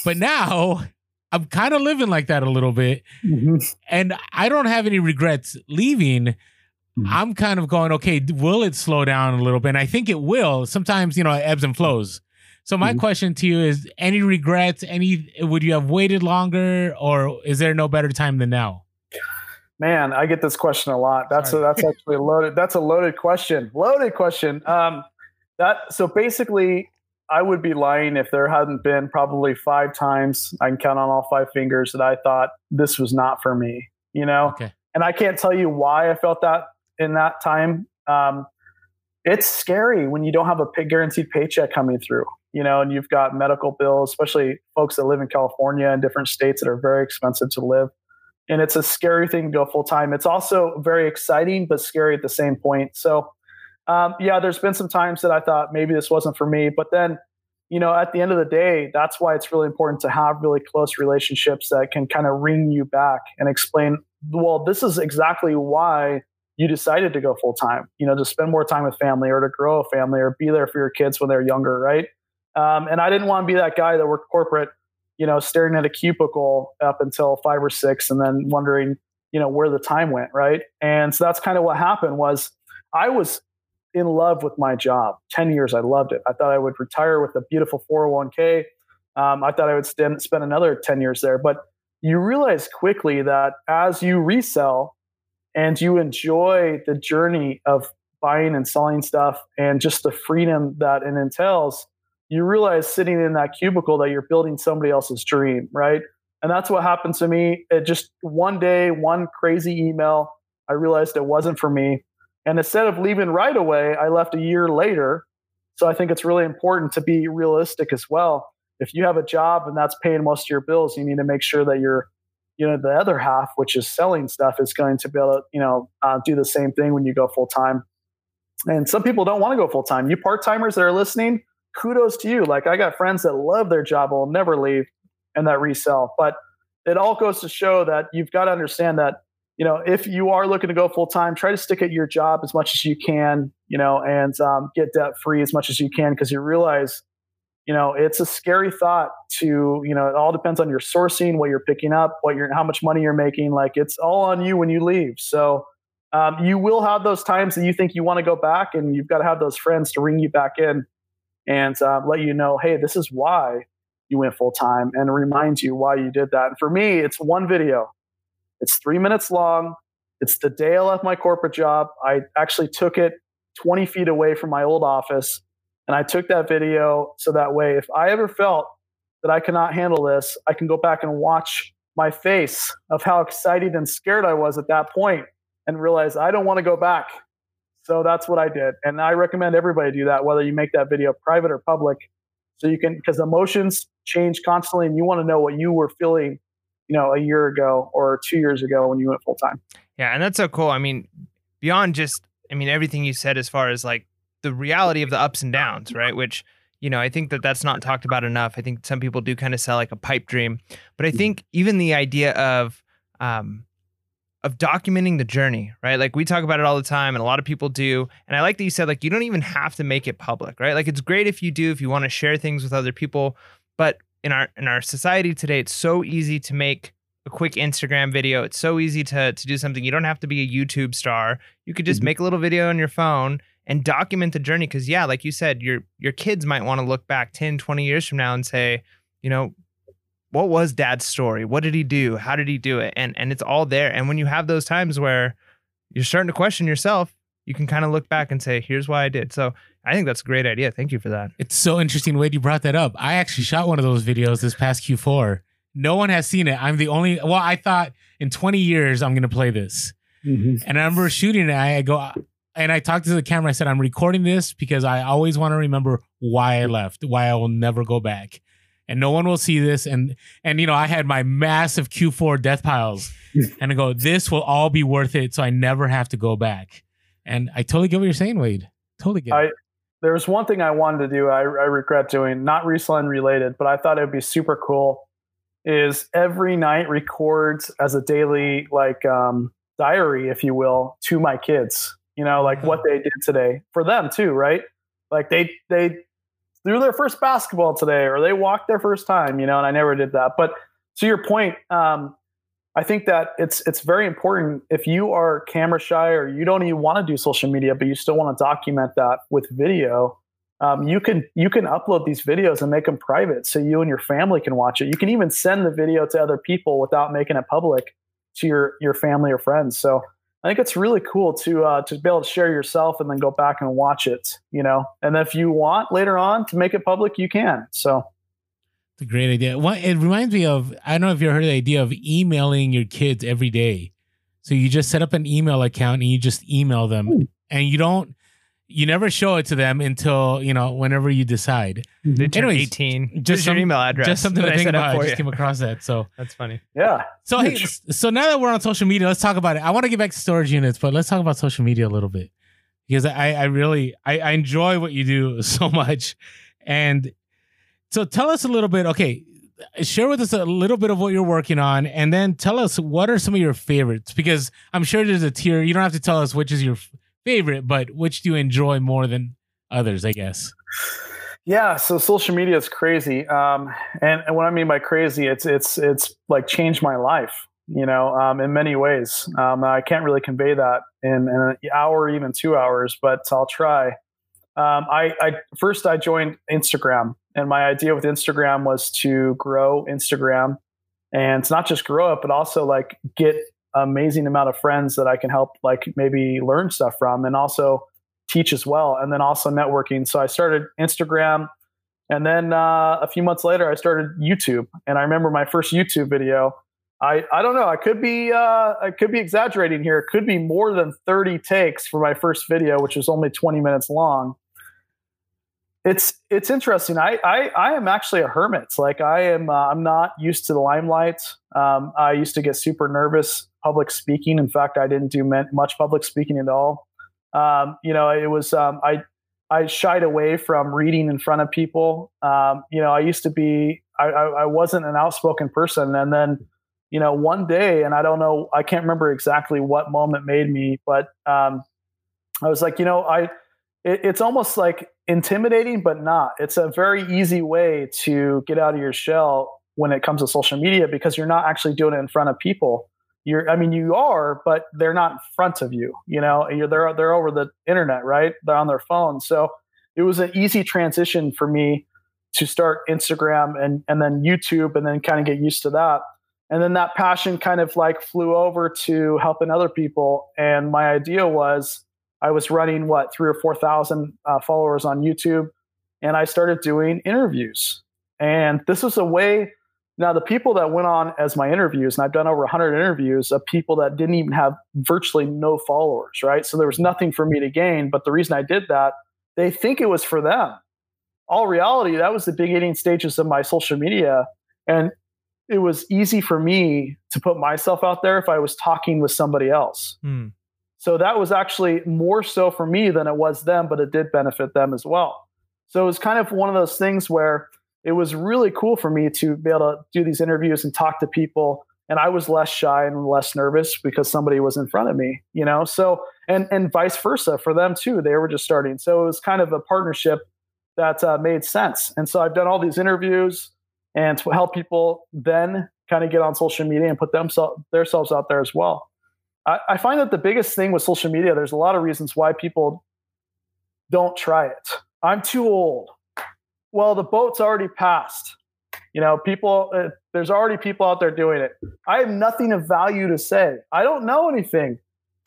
But now I'm kind of living like that a little bit. Mm-hmm. And I don't have any regrets leaving. Mm-hmm. I'm kind of going, okay, will it slow down a little bit? And I think it will. Sometimes, you know, it ebbs and flows. So my mm-hmm. question to you is any regrets? Any would you have waited longer or is there no better time than now? Man, I get this question a lot. That's a, that's actually a loaded that's a loaded question. Loaded question. Um that so basically I would be lying if there hadn't been probably five times I can count on all five fingers that I thought this was not for me, you know? Okay. And I can't tell you why I felt that in that time. Um, it's scary when you don't have a pay- guaranteed paycheck coming through, you know, and you've got medical bills, especially folks that live in California and different states that are very expensive to live. And it's a scary thing to go full time. It's also very exciting, but scary at the same point. So, um, yeah, there's been some times that I thought maybe this wasn't for me, but then, you know, at the end of the day, that's why it's really important to have really close relationships that can kind of ring you back and explain, well, this is exactly why you decided to go full time, you know, to spend more time with family or to grow a family or be there for your kids when they're younger, right? Um, and I didn't want to be that guy that worked corporate, you know, staring at a cubicle up until five or six and then wondering, you know, where the time went, right? And so that's kind of what happened was I was in love with my job. 10 years, I loved it. I thought I would retire with a beautiful 401k. Um, I thought I would spend, spend another 10 years there. But you realize quickly that as you resell and you enjoy the journey of buying and selling stuff and just the freedom that it entails, you realize sitting in that cubicle that you're building somebody else's dream, right? And that's what happened to me. It just one day, one crazy email, I realized it wasn't for me. And instead of leaving right away, I left a year later. So I think it's really important to be realistic as well. If you have a job and that's paying most of your bills, you need to make sure that you're, you know, the other half, which is selling stuff, is going to be able to, you know, uh, do the same thing when you go full time. And some people don't want to go full time. You part timers that are listening, kudos to you. Like I got friends that love their job, will never leave, and that resell. But it all goes to show that you've got to understand that you know, if you are looking to go full time, try to stick at your job as much as you can, you know, and um, get debt free as much as you can because you realize, you know, it's a scary thought to, you know, it all depends on your sourcing, what you're picking up, what you're, how much money you're making. Like it's all on you when you leave. So um, you will have those times that you think you want to go back, and you've got to have those friends to ring you back in and uh, let you know, hey, this is why you went full time, and remind you why you did that. And for me, it's one video it's three minutes long. It's the day I left my corporate job. I actually took it 20 feet away from my old office. And I took that video so that way, if I ever felt that I cannot handle this, I can go back and watch my face of how excited and scared I was at that point and realize I don't want to go back. So that's what I did. And I recommend everybody do that, whether you make that video private or public. So you can, because emotions change constantly and you want to know what you were feeling you know, a year ago or two years ago when you went full time. Yeah, and that's so cool. I mean, beyond just, I mean, everything you said as far as like the reality of the ups and downs, right? Which you know, I think that that's not talked about enough. I think some people do kind of sell like a pipe dream, but I mm-hmm. think even the idea of um, of documenting the journey, right? Like we talk about it all the time, and a lot of people do. And I like that you said like you don't even have to make it public, right? Like it's great if you do if you want to share things with other people, but in our in our society today, it's so easy to make a quick Instagram video. It's so easy to to do something. You don't have to be a YouTube star. You could just Mhm. make a little video on your phone and document the journey cuz yeah, like you said, your your kids might want to look back 10, 20 years from now and say, you know, what was dad's story? What did he do? How did he do it? And and it's all there. And when you have those times where you're starting to question yourself, you can kind of look back and say, here's why I did. So I think that's a great idea. Thank you for that. It's so interesting, Wade, you brought that up. I actually shot one of those videos this past Q4. No one has seen it. I'm the only, well, I thought in 20 years, I'm going to play this. Mm-hmm. And I remember shooting it. I go, and I talked to the camera. I said, I'm recording this because I always want to remember why I left, why I will never go back. And no one will see this. And, and, you know, I had my massive Q4 death piles. [laughs] and I go, this will all be worth it. So I never have to go back. And I totally get what you're saying, Wade. Totally get it. There was one thing I wanted to do. I, I regret doing, not reselling related, but I thought it would be super cool. Is every night records as a daily like um, diary, if you will, to my kids. You know, like what they did today for them too, right? Like they they threw their first basketball today, or they walked their first time. You know, and I never did that. But to your point, um, I think that it's it's very important if you are camera shy or you don't even want to do social media, but you still want to document that with video. Um, you can you can upload these videos and make them private, so you and your family can watch it. You can even send the video to other people without making it public to your your family or friends. So I think it's really cool to uh, to be able to share yourself and then go back and watch it. You know, and if you want later on to make it public, you can. So It's a great idea. What it reminds me of, I don't know if you heard the idea of emailing your kids every day. So you just set up an email account and you just email them, hmm. and you don't, you never show it to them until you know whenever you decide. Mm-hmm. They turn Anyways, 18. just Just your email address. Just something to I think about. I for just you. came across that. So, [laughs] That's funny. yeah, so hey, so now that we're on social media, let's talk about it. I want to get back to storage units, but let's talk about social media a little bit because I, I really, I, I enjoy what you do [laughs] so much, and so tell us a little bit. Okay, share with us a little bit of what you're working on, and then tell us what are some of your favorites because I'm sure there's a tier. You don't have to tell us which is your favorite, but which do you enjoy more than others? I guess. Yeah, so social media is crazy, um, and, and what I mean by crazy, it's it's it's like changed my life, you know, um, in many ways. Um, I can't really convey that in, in an hour, even two hours, but I'll try. Um, I, I first I joined Instagram, and my idea with Instagram was to grow Instagram, and not just grow it, but also like get amazing amount of friends that I can help, like maybe learn stuff from, and also teach as well, and then also networking. So I started Instagram, and then uh, a few months later, I started YouTube. And I remember my first YouTube video. I I don't know. I could be uh, I could be exaggerating here. It could be more than thirty takes for my first video, which was only twenty minutes long. It's it's interesting. I I, I am actually a hermit. Like I am. Uh, I'm not used to the limelight. Um, I used to get super nervous public speaking. In fact, I didn't do much public speaking at all um, you know, it was um, I I shied away from reading in front of people. Um, you know, I used to be I, I, I wasn't an outspoken person, and then you know one day, and I don't know, I can't remember exactly what moment made me, but um, I was like, you know, I it, it's almost like intimidating, but not. It's a very easy way to get out of your shell when it comes to social media because you're not actually doing it in front of people. You're i mean you are but they're not in front of you you know? You're they're they're over the internet right? They're on their phone. So it was an easy transition for me to start instagram and and then youtube and then kind of get used to that. And then that passion kind of like flew over to helping other people. And my idea was i was running what three or four thousand uh, followers on youtube and i started doing interviews and this was a way now, the people that went on as my interviews, and I've done over 100 interviews of people that didn't even have virtually no followers, right? So there was nothing for me to gain. But the reason I did that, they think it was for them. All reality, that was the beginning stages of my social media. And it was easy for me to put myself out there if I was talking with somebody else. Hmm. So that was actually more so for me than it was them, but it did benefit them as well. So it was kind of one of those things where it was really cool for me to be able to do these interviews and talk to people and i was less shy and less nervous because somebody was in front of me you know so and and vice versa for them too they were just starting so it was kind of a partnership that uh, made sense and so i've done all these interviews and to help people then kind of get on social media and put themselves themselves out there as well. I, I find that the biggest thing with social media, there's a lot of reasons why people don't try it. I'm too old. Well, the boat's already passed. You know, people, uh, there's already people out there doing it. I have nothing of value to say. I don't know anything.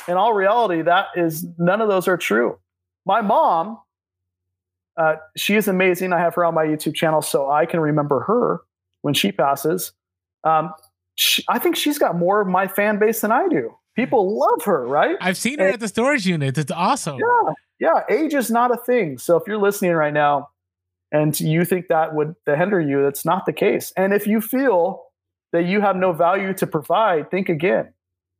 In all reality, that is none of those are true. My mom, uh, she is amazing. I have her on my YouTube channel so I can remember her when she passes. Um, she, I think she's got more of my fan base than I do. People love her, right? I've seen her And- at the storage unit. It's awesome. Yeah, yeah. Age is not a thing. So if you're listening right now and you think that would hinder you, that's not the case. And if you feel that you have no value to provide, think again,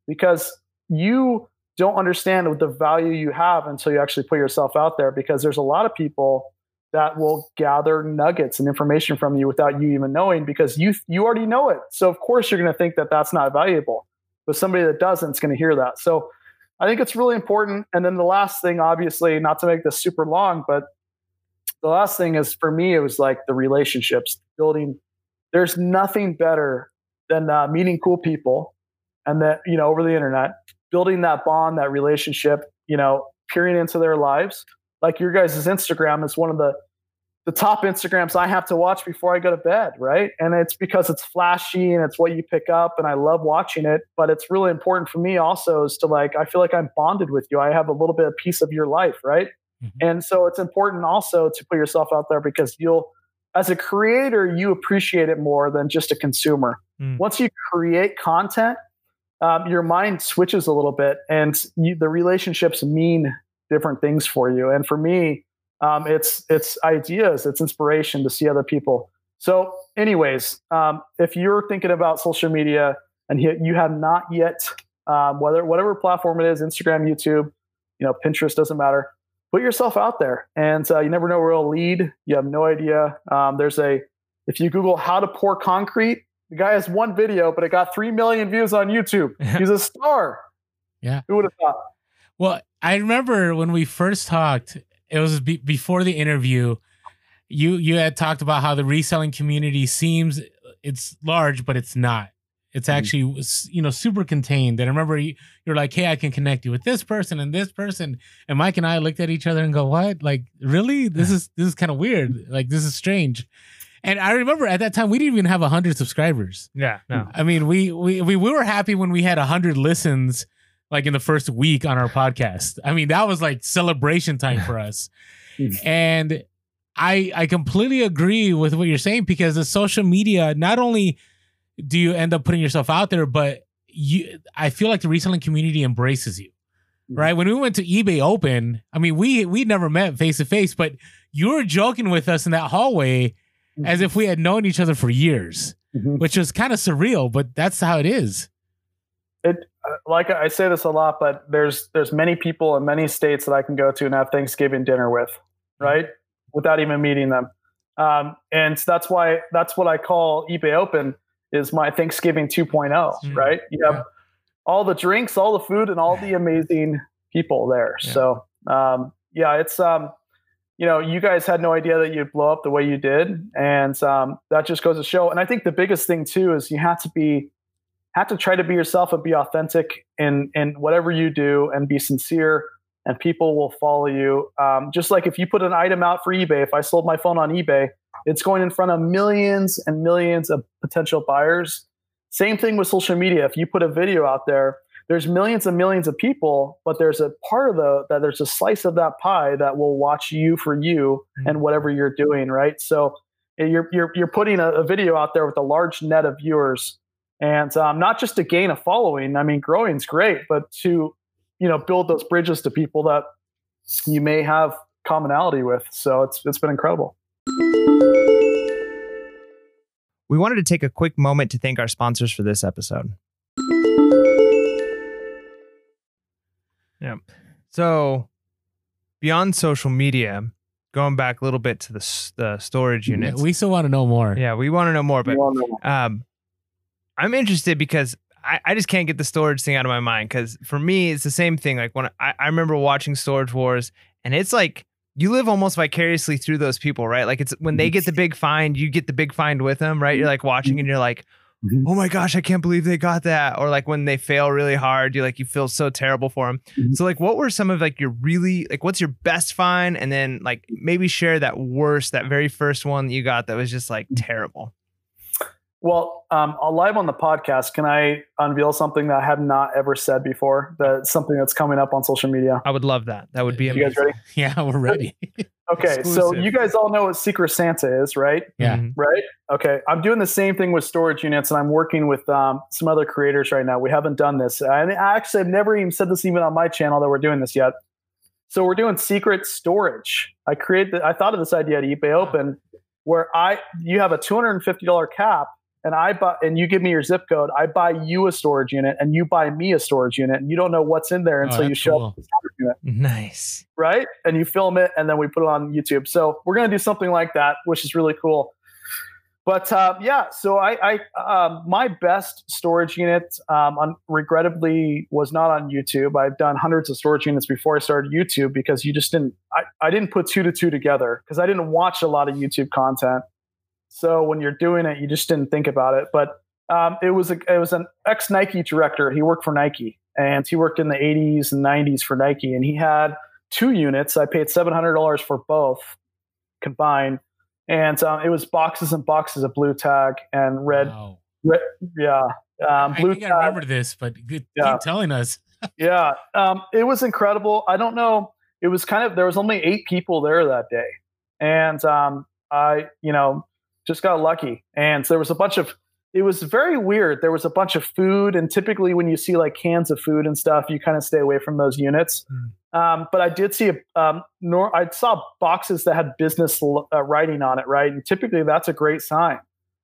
because you don't understand what the value you have until you actually put yourself out there. Because there's a lot of people that will gather nuggets and information from you without you even knowing, because you you already know it. So of course you're going to think that that's not valuable. But somebody that doesn't is going to hear that. So I think it's really important. And then the last thing, obviously, not to make this super long, but the last thing is for me, it was like the relationships building. There's nothing better than uh, meeting cool people and that, you know, over the internet, building that bond, that relationship, you know, peering into their lives. Like your guys' Instagram is one of the the top Instagrams I have to watch before I go to bed, right? And it's because it's flashy and it's what you pick up, and I love watching it. But it's really important for me also is to like, I feel like I'm bonded with you. I have a little bit of piece of your life, right? Mhm. And so it's important also to put yourself out there because you'll, as a creator, you appreciate it more than just a consumer. Mm. Once you create content, um, your mind switches a little bit, and you, the relationships mean different things for you. And for me, um, it's it's ideas, it's inspiration to see other people. So, anyways, um, if you're thinking about social media and you, have not yet, um, whether whatever platform it is, Instagram, YouTube, you know, Pinterest doesn't matter. Put yourself out there, and uh, you never know where it'll lead. You have no idea. Um, there's a if you Google how to pour concrete, the guy has one video, but it got three million views on YouTube. [laughs] He's a star. Yeah. who would have thought? Well, I remember when we first talked, it was be- before the interview. You you had talked about how the reselling community seems it's large, but it's not. It's Mhm. actually you know super contained. And I remember you, you're like, "Hey, I can connect you with this person and this person." And Mike and I looked at each other and go, "What? Like, really? This [laughs] is this is kind of weird. Like, this is strange." And I remember at that time we didn't even have hundred subscribers. Yeah, no. I mean, we we we, we were happy when we had hundred listens, like in the first week on our podcast. I mean, that was like celebration time for us. [laughs] and I I completely agree with what you're saying because the social media not only do you end up putting yourself out there, but you I feel like the reselling community embraces you. Right. When we went to eBay Open, I mean, we we never met face to face, but you were joking with us in that hallway as if we had known each other for years, Mhm. which was kind of surreal, but that's how it is. it like I say this a lot, but there's there's many people in many states that I can go to and have Thanksgiving dinner with, right? Without even meeting them, um, and that's why that's what I call eBay Open is my Thanksgiving 2.0, Mm. right? You have all the drinks, all the food, and all the [laughs] amazing people there. Yeah. So um, yeah, it's um, you know, you guys had no idea that you'd blow up the way you did, and um, that just goes to show. And I think the biggest thing too is you have to be have to try to be yourself and be authentic in in whatever you do and be sincere and people will follow you. Um, just like if you put an item out for ebay if i sold my phone on ebay it's going in front of millions and millions of potential buyers. Same thing with social media. If you put a video out there there's millions and millions of people but there's a part of the that there's a slice of that pie that will watch you for you and whatever you're doing right? So you're you're, you're putting a, a video out there with a large net of viewers and um, not just to gain a following. I mean, growing's great, but to you know build those bridges to people that you may have commonality with. So it's it's been incredible. We wanted to take a quick moment to thank our sponsors for this episode. Yeah. So, beyond social media, going back a little bit to the, the storage unit, We still want to know more. yeah, we want to know more, but You all know. um, I'm interested because I, I just can't get the storage thing out of my mind. Because for me, it's the same thing. Like when I, I remember watching Storage Wars, and it's like you live almost vicariously through those people, right? Like it's when they get the big find, you get the big find with them, right? You're like watching, and you're like, Mhm. oh my gosh, I can't believe they got that. Or like when they fail really hard, you like you feel so terrible for them. Mhm. So like, what were some of like your really like what's your best find, and then like maybe share that worst, that very first one that you got that was just like terrible. Well, um, I'll live on the podcast. Can I unveil something that I have not ever said before? That's something that's coming up on social media. I would love that. That would be You amazing. guys ready? [laughs] Yeah, we're ready. [laughs] Okay, so you guys all know what Secret Santa is, right? Yeah. Mhm. Right. Okay. I'm doing the same thing with storage units, and I'm working with um, some other creators right now. We haven't done this. And I actually have never even said this even on my channel that we're doing this yet. So we're doing secret storage. I created. I thought of this idea at eBay Open, where I you have a two hundred and fifty dollar cap, and I buy and you give me your zip code. I buy you a storage unit, and you buy me a storage unit, and you don't know what's in there Oh, until you show cool. up. the storage unit Nice. right? And you film it and then we put it on YouTube. So we're going to do something like that, which is really cool. But uh, yeah, so I, I um, my best storage unit, um, un- regrettably, was not on YouTube. I've done hundreds of storage units before I started YouTube because you just didn't. I, I didn't put two to two together because I didn't watch a lot of YouTube content. So when you're doing it, you just didn't think about it. But um, it was a, it was an ex Nike director. He worked for Nike and he worked in the 80s and 90s for Nike, and he had two units. I paid seven hundred dollars for both combined, and um, it was boxes and boxes of blue tag and red. Wow. red yeah, um, I blue think I remember this, but good, Yeah. keep telling us. [laughs] Yeah, um, it was incredible. I don't know. It was kind of there was only eight people there that day, and um, I, you know, just got lucky. And so there was a bunch of. It was very weird. There was a bunch of food, and typically when you see like cans of food and stuff, you kind of stay away from those units. Um, but I did see a, um, nor I saw boxes that had business l- uh, writing on it, right? And typically that's a great sign.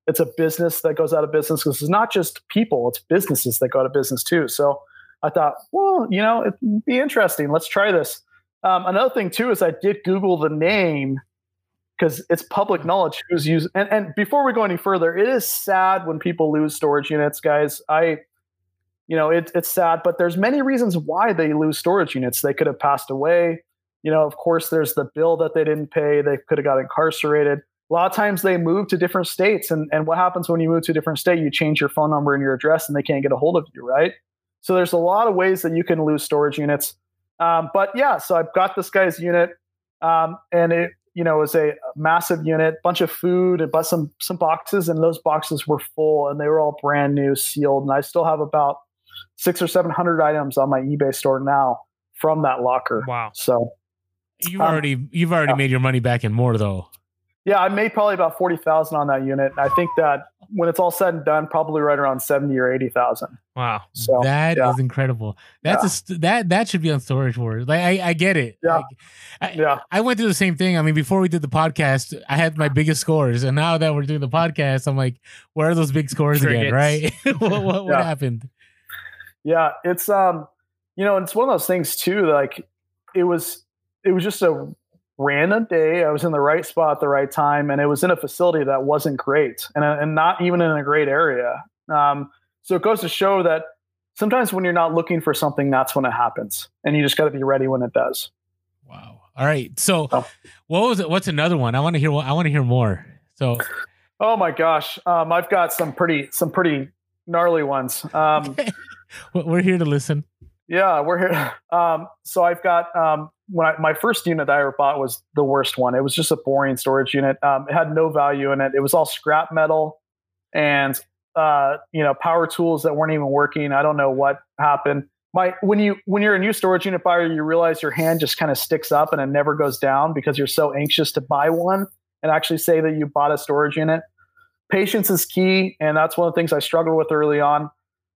It's a business that goes out of business because it's not just people; it's businesses that go out of business too. So I thought, well, you know, it'd be interesting. Let's try this. Um, another thing too is I did Google the name because it's public knowledge who's using. And, and before we go any further, it is sad when people lose storage units, guys. I, you know, it, it's sad, but there's many reasons why they lose storage units. They could have passed away. You know, of course, there's the bill that they didn't pay. They could have got incarcerated. A lot of times they move to different states. And, and what happens when you move to a different state? You change your phone number and your address and they can't get a hold of you, right? So there's a lot of ways that you can lose storage units. Um, but yeah, so I've got this guy's unit, um, and it you know it was a massive unit, bunch of food, and but some some boxes, and those boxes were full, and they were all brand new, sealed, and I still have about six or seven hundred items on my eBay store now from that locker. Wow. So You've Um, already you've already yeah. made your money back and more though. Yeah, I made probably about forty thousand on that unit. I think that when it's all said and done, probably right around seventy or eighty thousand. Wow. So That is yeah. incredible. That's a st- that that should be on storage wars. Like I, I get it. Yeah. Like, I, yeah, I went through the same thing. I mean, before we did the podcast, I had my biggest scores, and now that we're doing the podcast, I'm like, where are those big scores again? Right? [laughs] What what, what Yeah. happened? Yeah, it's um, you know, it's one of those things too. Like it was, it was just a random day. I was in the right spot at the right time, and it was in a facility that wasn't great, and and not even in a great area. Um, so it goes to show that sometimes when you're not looking for something, that's when it happens, and you just got to be ready when it does. Wow. All right. So, Oh. what was it? What's another one? I want to hear. I want to hear more. So, Oh my gosh, um, I've got some pretty some pretty gnarly ones. Um, [laughs] we're here to listen. Yeah, we're here. Um, so I've got um, when I, my first unit that I ever bought was the worst one. It was just a boring storage unit. Um, it had no value in it. It was all scrap metal and uh, you know power tools that weren't even working. I don't know what happened. My when you when you're a new storage unit buyer, you realize your hand just kind of sticks up and it never goes down because you're so anxious to buy one and actually say that you bought a storage unit. Patience is key, and that's one of the things I struggled with early on.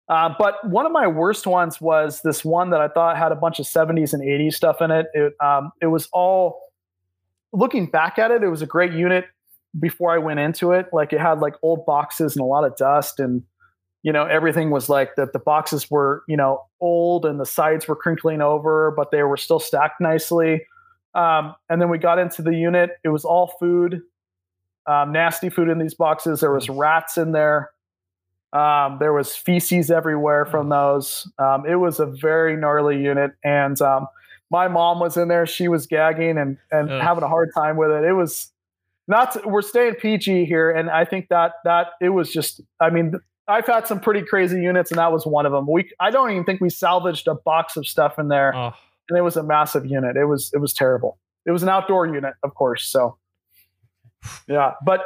Uh, but one of my worst ones was this one that I thought had a bunch of 70s and 80s stuff in it. It, um, it was all looking back at it, it was a great unit before I went into it. Like it had like old boxes and a lot of dust and you know everything was like that the boxes were you know old and the sides were crinkling over but they were still stacked nicely. Um, and then we got into the unit. It was all food um, nasty food in these boxes. There was rats in there um, there was feces everywhere from those um, it was a very gnarly unit and um, my mom was in there she was gagging and, and Ugh. having a hard time with it it was not we're staying pg here and i think that that it was just i mean I've had some pretty crazy units, and that was one of them. We I don't even think we salvaged a box of stuff in there, Oh, and it was a massive unit. It was it was terrible. It was an outdoor unit, of course. So yeah, but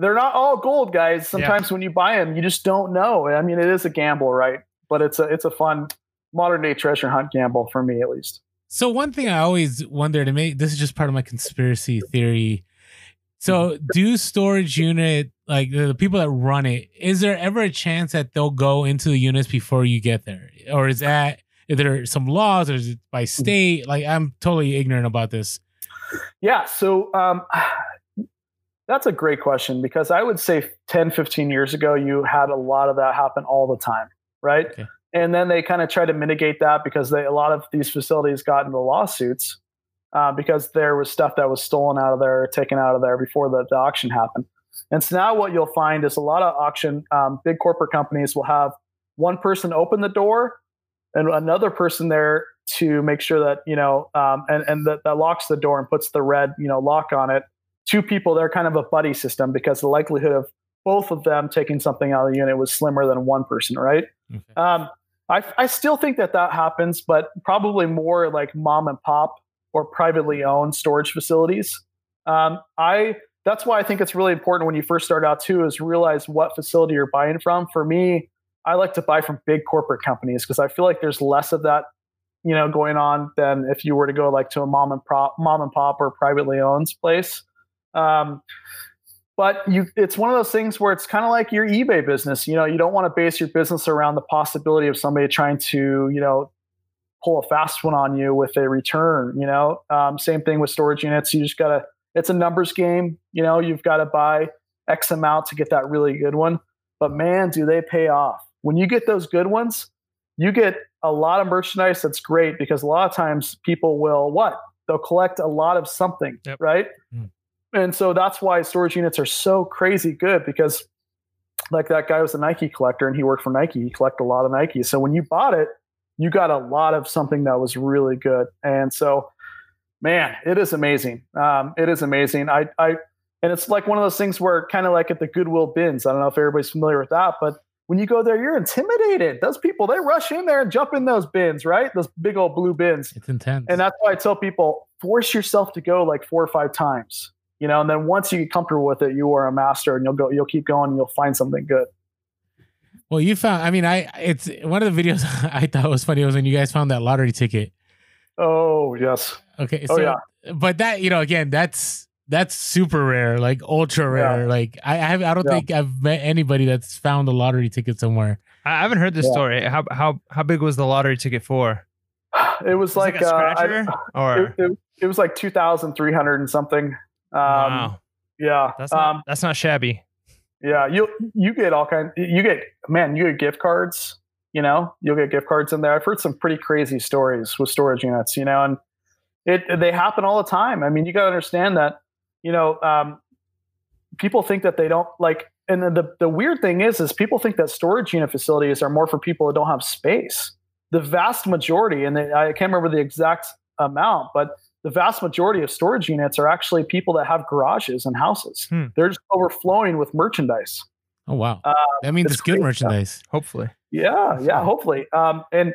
they're not all gold, guys. Sometimes when you buy them, you just don't know. I mean, it is a gamble, right? But it's a it's a fun modern day treasure hunt gamble for me, at least. So one thing I always wondered, and maybe this is just part of my conspiracy theory. So do storage unit like the the people that run it? Is there ever a chance that they'll go into the units before you get there, or is that is there some laws, or is it by state? Like I'm totally ignorant about this. Yeah. So um, that's a great question because I would say 10, 15 years ago, you had a lot of that happen all the time, right? Okay. And then they kind of tried to mitigate that because they, a lot of these facilities got into lawsuits uh, because there was stuff that was stolen out of there, taken out of there before the, the auction happened. And so now what you'll find is a lot of auction, um, big corporate companies will have one person open the door and another person there to make sure that you know um, and and that, that locks the door and puts the red you know lock on it two people they're kind of a buddy system because the likelihood of both of them taking something out of the unit was slimmer than one person right Okay. um, I, I still think that that happens but probably more like mom and pop or privately owned storage facilities um, i that's why i think it's really important when you first start out too is realize what facility you're buying from for me I like to buy from big corporate companies because I feel like there's less of that, you know, going on than if you were to go like to a mom and pop, mom and pop or privately owned place. Um, but you, it's one of those things where it's kind of like your eBay business. You know, you don't want to base your business around the possibility of somebody trying to, you know, pull a fast one on you with a return. You know, um, same thing with storage units. You just gotta. It's a numbers game. You know, you've got to buy X amount to get that really good one. But man, do they pay off when you get those good ones, you get a lot of merchandise that's great because a lot of times people will what? They'll collect a lot of something, Yep. right? Mm. And so that's why storage units are so crazy good because like that guy was a Nike collector and he worked for Nike. He collected a lot of Nike. So when you bought it, you got a lot of something that was really good. And so man, it is amazing. Um, it is amazing. I, I, and it's like one of those things where kind of like at the Goodwill bins. I don't know if everybody's familiar with that, but when you go there, you're intimidated. Those people, they rush in there and jump in those bins, right? Those big old blue bins. It's intense. And that's why I tell people force yourself to go like four or five times, you know, and then once you get comfortable with it, you are a master and you'll go, you'll keep going and you'll find something good. well, you found. I mean, I it's one of the videos [laughs] I thought was funny was when you guys found that lottery ticket. Oh, yes. Okay, Oh, yeah. but that you know again that's that's super rare, like ultra rare. Like I I, have, I don't Yeah. think I've met anybody that's found a lottery ticket somewhere. I I haven't heard this Yeah. story. How how how big was the lottery ticket for? It was Was like, it a uh, I- or [laughs] it, it, it was like 2,300 and something. Um, wow, Yeah. that's not um, that's not shabby. Yeah, you you get all kind. You get man, you get gift cards. You know, you'll get gift cards in there. I've heard some pretty crazy stories with storage units. You know, and it they happen all the time. I mean, you got to understand that. You know, um, people think that they don't like. And the, the the weird thing is, is people think that storage unit facilities are more for people that don't have space. The vast majority, and they, I can't remember the exact amount, but the vast majority of storage units are actually people that have garages and houses. Hmm. They're just overflowing with merchandise. Oh wow, Uh, that means it's it's good great stuff. merchandise. Hopefully, Yeah, yeah, hopefully. Um, and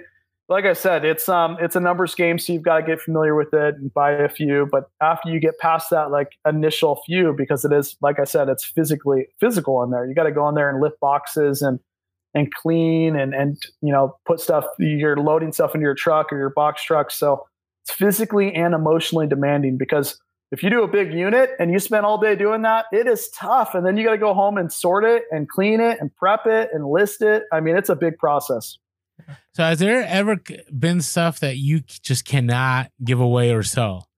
like I said, it's um, it's a numbers game, so you've got to get familiar with it and buy a few. But after you get past that, like initial few, because it is, like I said, it's physically physical in there. You got to go in there and lift boxes and and clean and and you know put stuff. You're loading stuff into your truck or your box truck, so it's physically and emotionally demanding because if you do a big unit and you spend all day doing that, it is tough. And then you got to go home and sort it and clean it and prep it and list it. I mean, it's a big process. So has there ever been stuff that you just cannot give away or sell?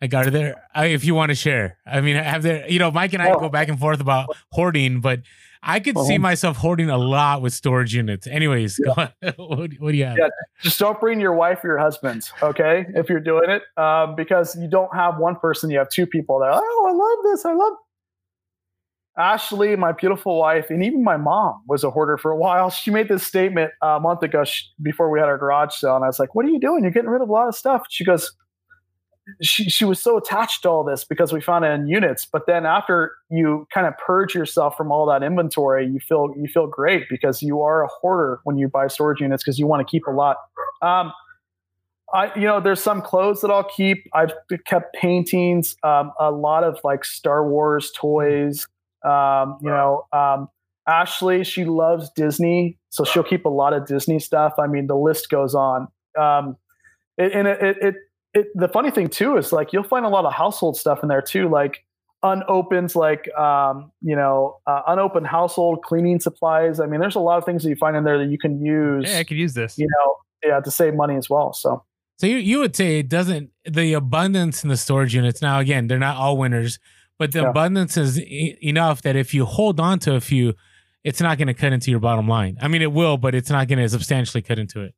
Like are there? Uh, if you want to share, I mean, have there? You know, Mike and I Well- go back and forth about hoarding, but I could see Uh-huh. myself hoarding a lot with storage units. Anyways, [laughs] on. what, what do you have? Yeah. Just don't bring your wife or your husband, okay? If you're doing it, um, because you don't have one person, you have two people that, oh, I love this. I love. Ashley, my beautiful wife, and even my mom was a hoarder for a while. She made this statement a month ago sh- before we had our garage sale, and I was like, "What are you doing? You're getting rid of a lot of stuff." She goes, she, she was so attached to all this because we found it in units. But then after you kind of purge yourself from all that inventory, you feel you feel great because you are a hoarder when you buy storage units because you want to keep a lot. Um, I you know there's some clothes that I'll keep. I've kept paintings, um, a lot of like Star Wars toys. Um, you know, um, Ashley she loves Disney, so she'll keep a lot of Disney stuff. I mean, the list goes on. Um, it, and it, it, it the funny thing too is like you'll find a lot of household stuff in there too, like unopened, like um, you know, uh, unopened household cleaning supplies. I mean, there's a lot of things that you find in there that you can use. Hey, I could use this. You know, yeah, to save money as well. So. So you, you would say it doesn't the abundance in the storage units. Now again, they're not all winners, but the yeah. abundance is e- enough that if you hold on to a few, it's not going to cut into your bottom line. I mean, it will, but it's not going to substantially cut into it.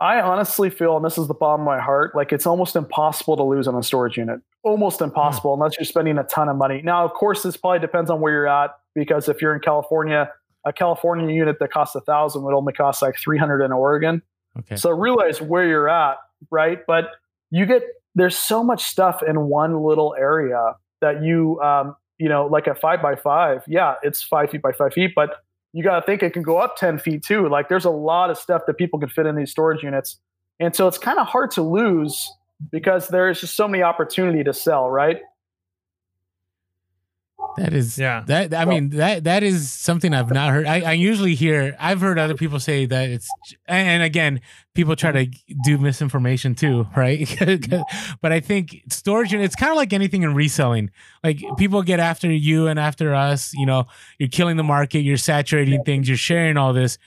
I honestly feel, and this is the bottom of my heart, like it's almost impossible to lose on a storage unit. Almost impossible unless you're spending a ton of money. Now, of course, this probably depends on where you're at because if you're in California, a California unit that costs a thousand would only cost like 300 in Oregon. Okay. So realize where you're at, right? But you get there's so much stuff in one little area that you um, you know, like a five by five, yeah, it's five feet by five feet, but you got to think it can go up 10 feet too. Like there's a lot of stuff that people can fit in these storage units. And so it's kind of hard to lose because there's just so many opportunity to sell, right? That is yeah. That I mean that that is something I've not heard. I, I usually hear I've heard other people say that it's and again people try to do misinformation too, right? [laughs] but I think storage it's kind of like anything in reselling. Like people get after you and after us. You know, you're killing the market. You're saturating things. You're sharing all this,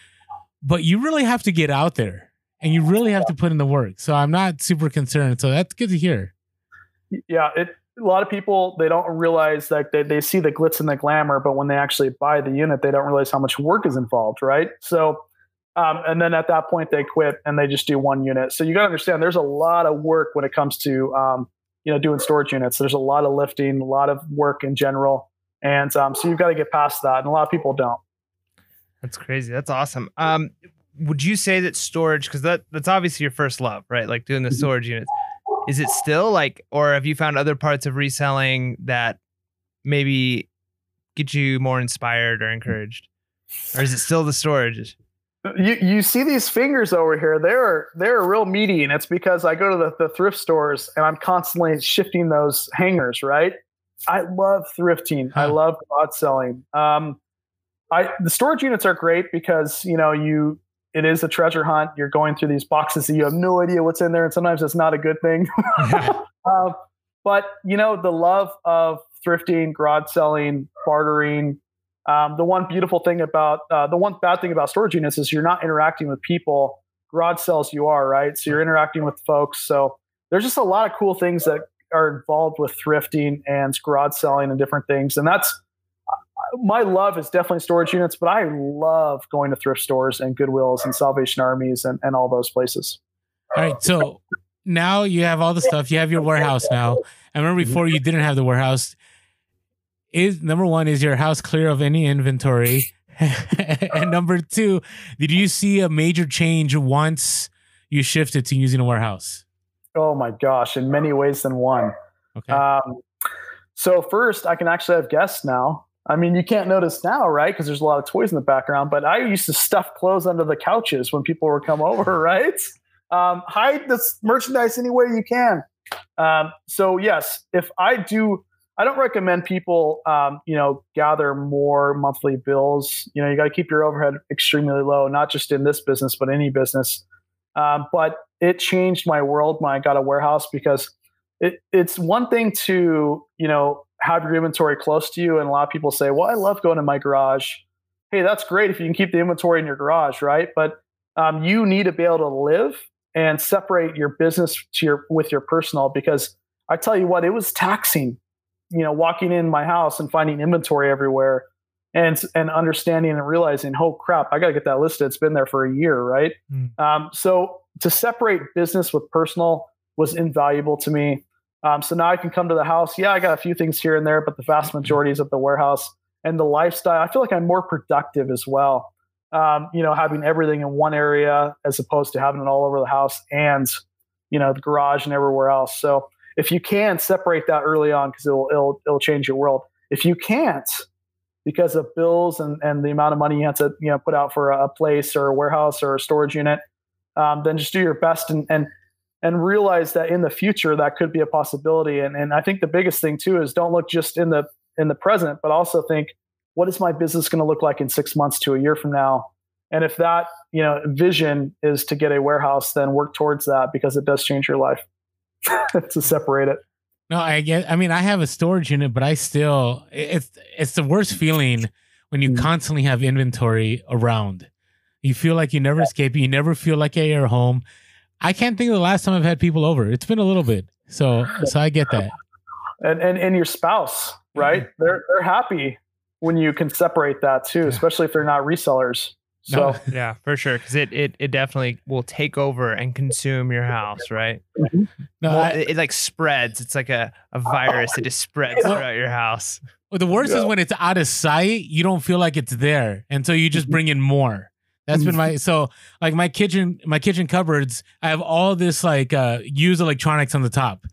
but you really have to get out there and you really have to put in the work. So I'm not super concerned. So that's good to hear. Yeah, it a lot of people they don't realize that they, they see the glitz and the glamour but when they actually buy the unit they don't realize how much work is involved right? So um, and then at that point they quit and they just do one unit. So you got to understand there's a lot of work when it comes to um, you know doing storage units. There's a lot of lifting a lot of work in general. And um, so you've got to get past that and a lot of people don't. That's crazy. That's awesome. Um, would you say that storage because that that's obviously your first love right? Like doing the mm-hmm. storage units is it still like or have you found other parts of reselling that maybe get you more inspired or encouraged? Or is it still the storage? You you see these fingers over here. They're they're real meaty and it's because i go to the, the thrift stores and i'm constantly shifting those hangers right? I love thrifting. Huh. i love bot selling. Um i the storage units are great because you know you it is a treasure hunt. You're going through these boxes that you have no idea what's in there, and sometimes it's not a good thing. [laughs] uh, but you know, the love of thrifting, garage selling, bartering. Um, the one beautiful thing about uh, the one bad thing about storage units is you're not interacting with people. Garage sales, you are right, so you're interacting with folks. So there's just a lot of cool things that are involved with thrifting and garage selling and different things, and that's my love is definitely storage units, but I love going to thrift stores and Goodwills and Salvation Armies and, and all those places. All right. So now you have all the stuff. You have your warehouse now. I remember mm-hmm. before you didn't have the warehouse. Is number one, is your house clear of any inventory? [laughs] and number two, did you see a major change once you shifted to using a warehouse? Oh my gosh, in many ways than one. Okay. Um, so first, I can actually have guests now. I mean, you can't notice now, right? Because there's a lot of toys in the background. But I used to stuff clothes under the couches when people would come over, [laughs] right? Um, hide this merchandise any way you can. Um, so yes, if I do, I don't recommend people, um, you know, gather more monthly bills. You know, you got to keep your overhead extremely low, not just in this business, but any business. Um, but it changed my world when I got a warehouse because it, it's one thing to, you know, have your inventory close to you. And a lot of people say, well, I love going to my garage. Hey, that's great if you can keep the inventory in your garage, right? But um, you need to be able to live and separate your business to your with your personal because I tell you what, it was taxing, you know, walking in my house and finding inventory everywhere and and understanding and realizing, oh crap, I got to get that listed. It's been there for a year, right? Mm. Um, so to separate business with personal was invaluable to me. Um, so now I can come to the house. Yeah, I got a few things here and there, but the vast majority is at the warehouse. And the lifestyle, I feel like I'm more productive as well. Um, you know, having everything in one area as opposed to having it all over the house and, you know the garage and everywhere else. So if you can separate that early on, because it'll it'll it'll change your world. If you can't, because of bills and, and the amount of money you have to you know put out for a place or a warehouse or a storage unit, um, then just do your best and and and realize that in the future that could be a possibility. And and I think the biggest thing too is don't look just in the in the present, but also think what is my business going to look like in six months to a year from now? And if that you know vision is to get a warehouse, then work towards that because it does change your life [laughs] to separate it. No, I get. I mean, I have a storage unit, but I still it's it's the worst feeling when you Mhm. constantly have inventory around. You feel like you never escape. You never feel like you're home. I can't think of the last time I've had people over. It's been a little bit. So so I get that. and and and your spouse, right? Mm-hmm. They're they're happy when you can separate that too, especially if they're not resellers. So No. [laughs] Yeah, for sure. Because it, it it definitely will take over and consume your house, right? Mm-hmm. No, Well, I- it, it like spreads. It's like a, a virus. It just spreads Yeah. throughout your house. Well, the worst is when it's out of sight. You don't feel like it's there, and so you just mm-hmm. bring in more. That's been my so like my kitchen my kitchen cupboards. I have all this like uh used electronics on the top,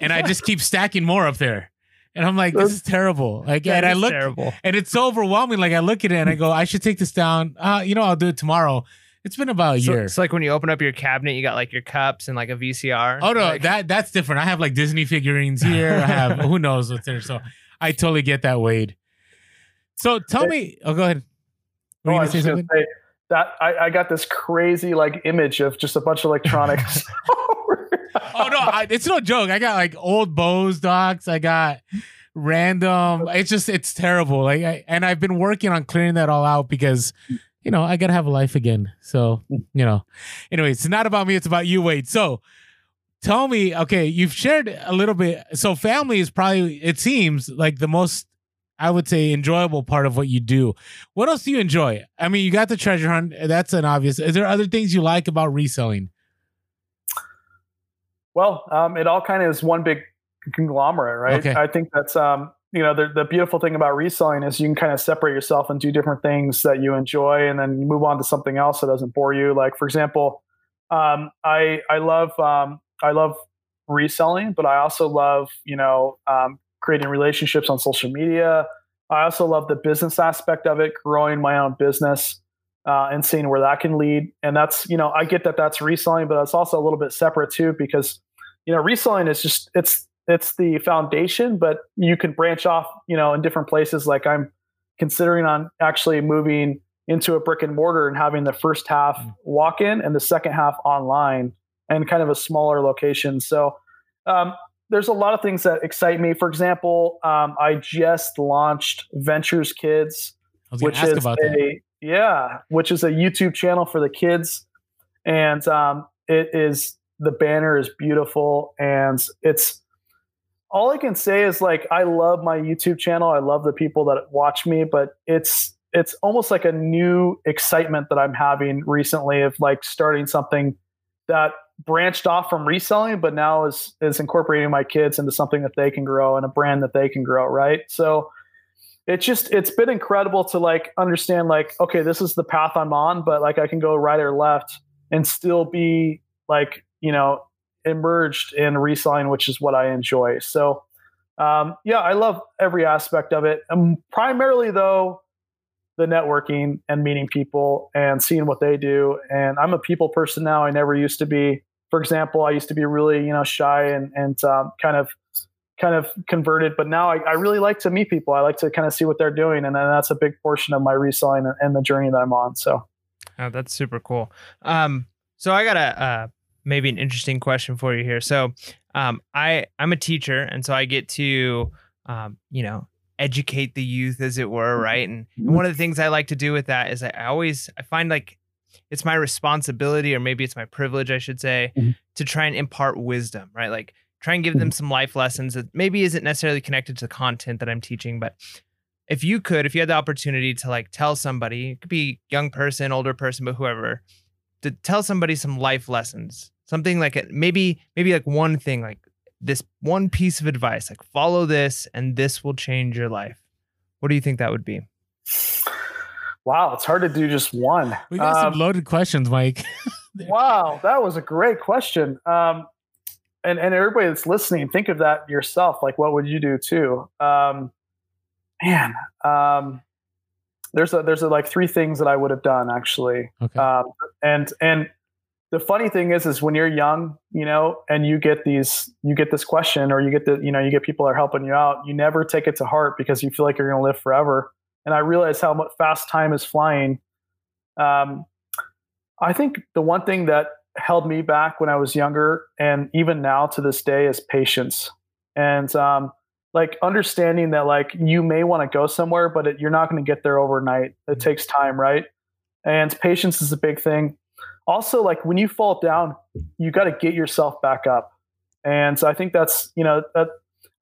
and I just keep stacking more up there. And I'm like, this is terrible. Like, and That I look terrible. and it's so overwhelming. Like I look at it and I go, I should take this down. Uh, you know, I'll do it tomorrow. It's been about a So, year. it's like when you open up your cabinet, you got like your cups and like a VCR. Oh no, Like, that that's different. I have like Disney figurines here. I have [laughs] who knows what's there. So I totally get that, Wade. So tell me. Oh, go ahead. Were Oh, I was just gonna say that I, I got this crazy like image of just a bunch of electronics. [laughs] [laughs] Oh no, I, it's no joke. I got like old Bose docks. I got random. It's just it's terrible. Like, I, and I've been working on clearing that all out because, you know, I gotta have a life again. So you know, anyway, it's not about me. It's about you, Wade. So tell me, okay, you've shared a little bit. So family is probably it seems like the most. I would say enjoyable part of what you do. What else do you enjoy? I mean, you got the treasure hunt. That's an obvious. Is there other things you like about reselling? Well, um, it all kind of is one big conglomerate, right? Okay. I think that's um, you know the, the beautiful thing about reselling is you can kind of separate yourself and do different things that you enjoy, and then move on to something else that doesn't bore you. Like for example, um, I I love um, I love reselling, but I also love you know um, creating relationships on social media. I also love the business aspect of it, growing my own business. Uh, and seeing where that can lead, and that's you know I get that that's reselling, but it's also a little bit separate too because you know reselling is just it's it's the foundation but you can branch off you know in different places like i'm considering on actually moving into a brick and mortar and having the first half Mm. walk in and the second half online and kind of a smaller location so um, there's a lot of things that excite me for example um, i just launched ventures kids which is about that. a yeah, which is a YouTube channel for the kids, and um, it is the banner is beautiful, and it's all I can say is like I love my YouTube channel. I love the people that watch me, but it's it's almost like a new excitement that I'm having recently of like starting something that branched off from reselling, but now is is incorporating my kids into something that they can grow and a brand that they can grow. Right, so it's just it's been incredible to like understand like okay this is the path i'm on but like i can go right or left and still be like you know emerged in reselling which is what i enjoy so um, yeah i love every aspect of it um, primarily though the networking and meeting people and seeing what they do. And i'm a people person now. I never used to be. For example i used to be really you know shy and and um, kind of kind of converted. But now I, I really like to meet people. I like to kind of see what they're doing. And then that's a big portion of my reselling and, the journey that i'm on. So. Oh, that's super cool. Um, so I got a uh, maybe an interesting question for you here. So, um, I I'm a teacher, and so I get to, um, you know, educate the youth, as it were, mm-hmm. right? And, and mm-hmm. one of the things I like to do with that is I, always I find like it's my responsibility, or maybe it's my privilege, I should say, Mhm. to try and impart wisdom, right? Like try and give them mm-hmm. some life lessons that maybe isn't necessarily connected to the content that I'm teaching, but if you could, if you had the opportunity to like tell somebody, it could be young person, older person, but whoever, to tell somebody some life lessons, something like it, maybe, maybe like one thing, like this one piece of advice, like follow this and this will change your life. What do you think that would be? wow it's hard to do just one We got Um, some loaded questions, Mike. [laughs] wow, that was a great question. Um, and and everybody that's listening, think of that yourself. Like, what would you do too? Um, man, um, there's a there's a, like three things that I would have done actually. Okay. Um, and and the funny thing is, is when you're young, you know, and you get these, you get this question, or you get the, you know, you get people that are helping you out. You never take it to heart because you feel like you're going to live forever. And I realize how fast time is flying. Um, I think the one thing that held me back when I was younger, and even now to this day, is patience. And um, like understanding that like you may want to go somewhere, but it, you're not going to get there overnight. It mm-hmm. takes time, right? And patience is a big thing. Also, like when you fall down, you got to get yourself back up. And so I think that's you know a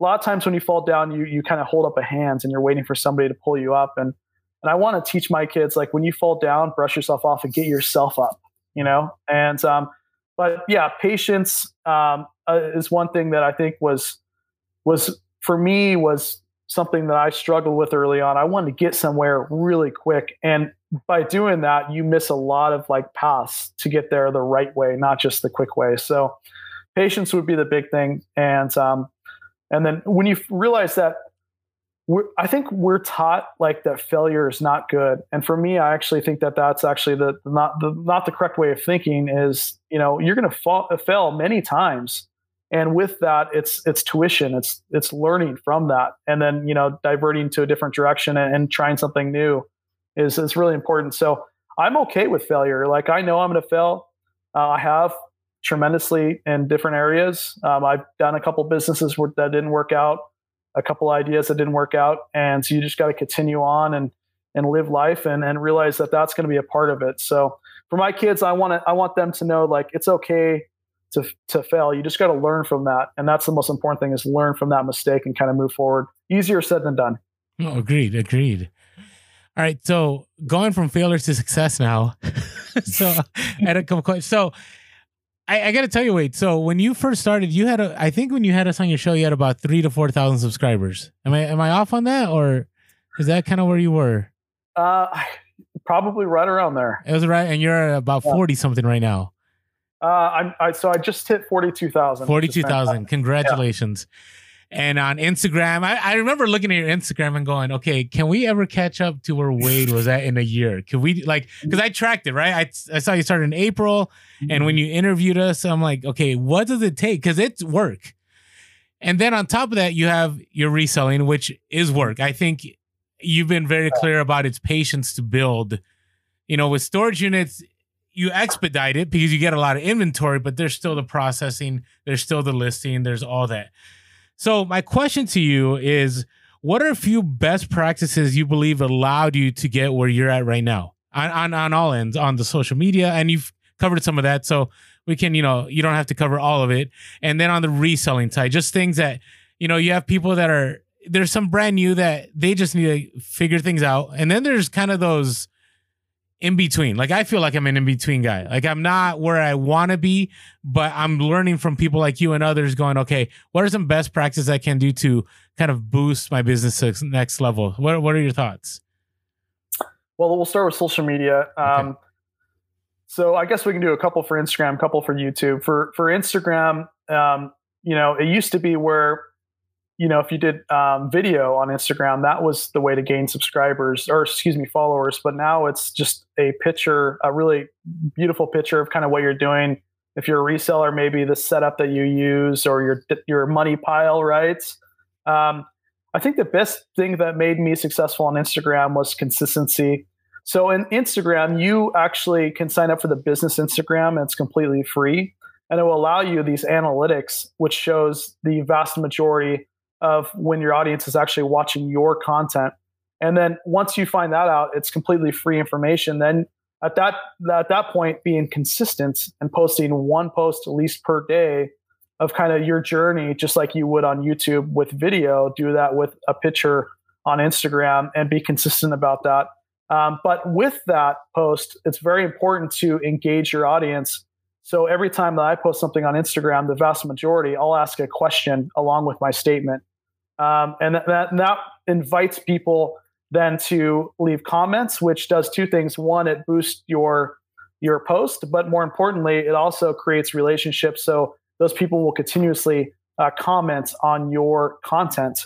lot of times when you fall down, you you kind of hold up a hand and you're waiting for somebody to pull you up. And and I want to teach my kids like when you fall down, brush yourself off and get yourself up. You know, and um, but yeah, patience um, uh, is one thing that I think was was for me was something that I struggled with early on. I wanted to get somewhere really quick. And by doing that, you miss a lot of like paths to get there the right way, not just the quick way. So patience would be the big thing. And, um, and then when you realize that I think we're taught like that failure is not good. And for me, I actually think that that's actually the not the not the correct way of thinking is, you know, you're going to fall fail many times and with that it's it's tuition it's it's learning from that. And then you know diverting to a different direction and, and trying something new is is really important. So i'm okay with failure. Like i know i'm going to fail. Uh, i have tremendously in different areas. Um, i've done a couple businesses where, that didn't work out a couple ideas that didn't work out. And so you just got to continue on and and live life and and realize that that's going to be a part of it. So for my kids i want to i want them to know like it's okay to to fail. You just got to learn from that, and that's the most important thing: is learn from that mistake and kind of move forward. Easier said than done. Oh, agreed. Agreed. All right, so going from failure to success now. [laughs] so a couple questions. So I, I got to tell you, Wade. So when you first started, you had a. I think when you had us on your show, you had about three to four thousand subscribers. Am I am I off on that, or is that kind of where you were? Uh, probably right around there. It was right, and you're at about forty yeah. something right now. Uh, I'm I, so I just hit forty two thousand. Forty two thousand. Congratulations. Yeah. And on Instagram, I, I remember looking at your Instagram and going, okay, can we ever catch up to where Wade was at in a year? Can we like because I tracked it, right? I, I saw you started in April, and when you interviewed us, I'm like, okay, what does it take? Because it's work. And then on top of that, you have your reselling, which is work. I think you've been very clear about its patience to build. You know, with storage units, you expedite it because you get a lot of inventory, but there's still the processing, there's still the listing, there's all that. So my question to you is what are a few best practices you believe allowed you to get where you're at right now? On, on, on all ends on the social media and you've covered some of that so we can you know you don't have to cover all of it. And then on the reselling side just things that you know you have people that are there's some brand new that they just need to figure things out. And then there's kind of those in between. Like I feel like I'm an in between guy. Like I'm not where I want to be, but I'm learning from people like you and others going, okay, what are some best practices I can do to kind of boost my business to next level? What what are your thoughts? Well, we'll start with social media. Um. So I guess we can do a couple for Instagram, a couple for YouTube. For for Instagram, um, you know, it used to be where you know, if you did um, video on Instagram, that was the way to gain subscribers or excuse me, followers. But now it's just a picture, a really beautiful picture of kind of what you're doing. If you're a reseller, maybe the setup that you use or your your money pile, right? Um, I think the best thing that made me successful on Instagram was consistency. So in Instagram, you actually can sign up for the business Instagram, and it's completely free, and it will allow you these analytics, which shows the vast majority of when your audience is actually watching your content. And then once you find that out, it's completely free information. Then at that at that point, being consistent and posting one post at least per day of kind of your journey, just like you would on YouTube with video, do that with a picture on Instagram and be consistent about that. Um, but with that post, it's very important to engage your audience so every time that I post something on Instagram, the vast majority, I'll ask a question along with my statement. Um, and that, that, that invites people then to leave comments, which does two things. One, it boosts your your post, but more importantly, it also creates relationships. So those people will continuously uh, comment on your content.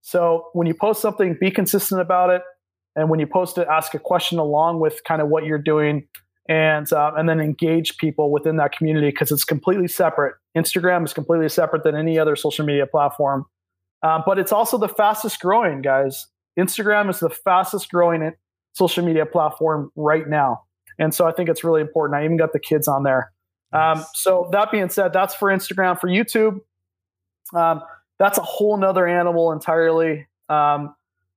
So when you post something, be consistent about it. And when you post it, ask a question along with kind of what you're doing and uh, and then engage people within that community because it's completely separate. Instagram is completely separate than any other social media platform, uh, but it's also the fastest growing. Guys, Instagram is the fastest growing social media platform right now, and so I think it's really important. I even got the kids on there. Um, so that being said, that's for Instagram. For YouTube, um, that's a whole nother animal entirely. Um,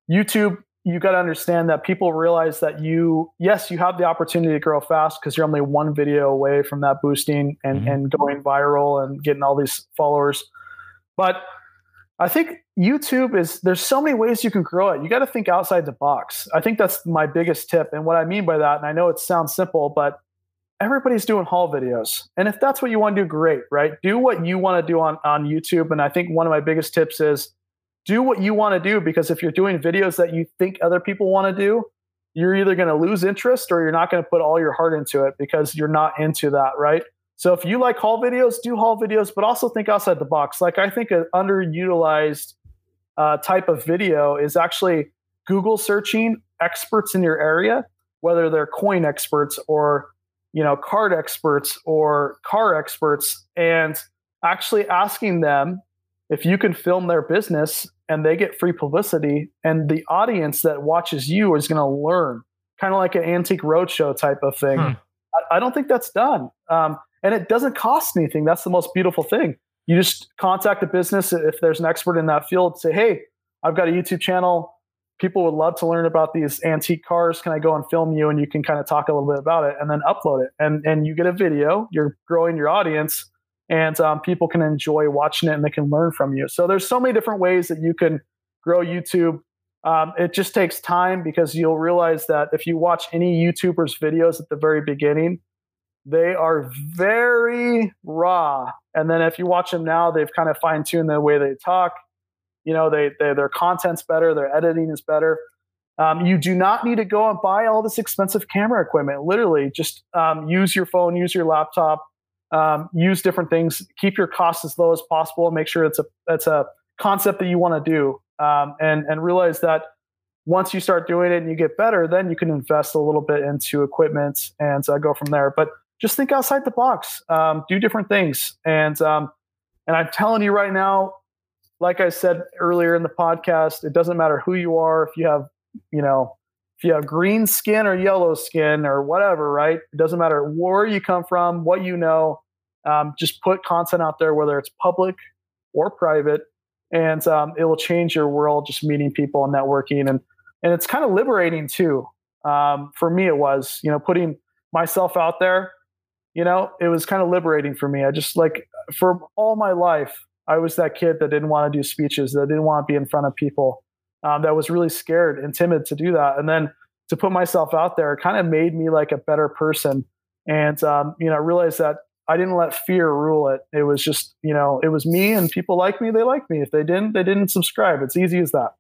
YouTube you got to understand that people realize that you yes you have the opportunity to grow fast because you're only one video away from that boosting and mm-hmm. and going viral and getting all these followers but i think youtube is there's so many ways you can grow it. You got to think outside the box. I think that's my biggest tip and what i mean by that and i know it sounds simple but everybody's doing haul videos. And if that's what you want to do great right? Do what you want to do on on youtube and i think one of my biggest tips is do what you want to do because if you're doing videos that you think other people want to do, you're either going to lose interest or you're not going to put all your heart into it because you're not into that, right? So if you like haul videos, do haul videos, but also think outside the box. Like I think an underutilized uh, type of video is actually Google searching experts in your area, whether they're coin experts or you know card experts or car experts, and actually asking them if you can film their business and they get free publicity and the audience that watches you is going to learn kind of like an antique roadshow type of thing hmm. I, I, don't think that's done um, and it doesn't cost anything. That's the most beautiful thing. You just contact a business if there's an expert in that field say hey i've got a youtube channel. People would love to learn about these antique cars. Can i go and film you? And you can kind of talk a little bit about it and then upload it. And and you get a video you're growing your audience and um, people can enjoy watching it and they can learn from you. So there's so many different ways that you can grow YouTube. Um, it just takes time because you'll realize that if you watch any YouTuber's videos at the very beginning, they are very raw. And then if you watch them now, they've kind of fine tuned the way they talk. You know, they, they their content's better, their editing is better. Um, you do not need to go and buy all this expensive camera equipment. Literally, just um, use your phone, use your laptop, um, use different things, keep your costs as low as possible, make sure it's a it's a concept that you want to do, um, and and realize that once you start doing it and you get better, then you can invest a little bit into equipment and uh, go from there. But just think outside the box, um, do different things, and um, and I'm telling you right now, like I said earlier in the podcast, it doesn't matter who you are, if you have you know if you have green skin or yellow skin or whatever, right? It doesn't matter where you come from, what you know. Um, just put content out there, whether it's public or private, and um, it will change your world. Just meeting people and networking, and and it's kind of liberating too. Um, for me, it was you know putting myself out there. You know, it was kind of liberating for me. I just like for all my life, I was that kid that didn't want to do speeches, that didn't want to be in front of people, um, that was really scared and timid to do that, and then to put myself out there kind of made me like a better person. And um, you know, I realized that I didn't let fear rule it. It was just, you know, it was me and people like me, they like me. If they didn't, they didn't subscribe. It's easy as that.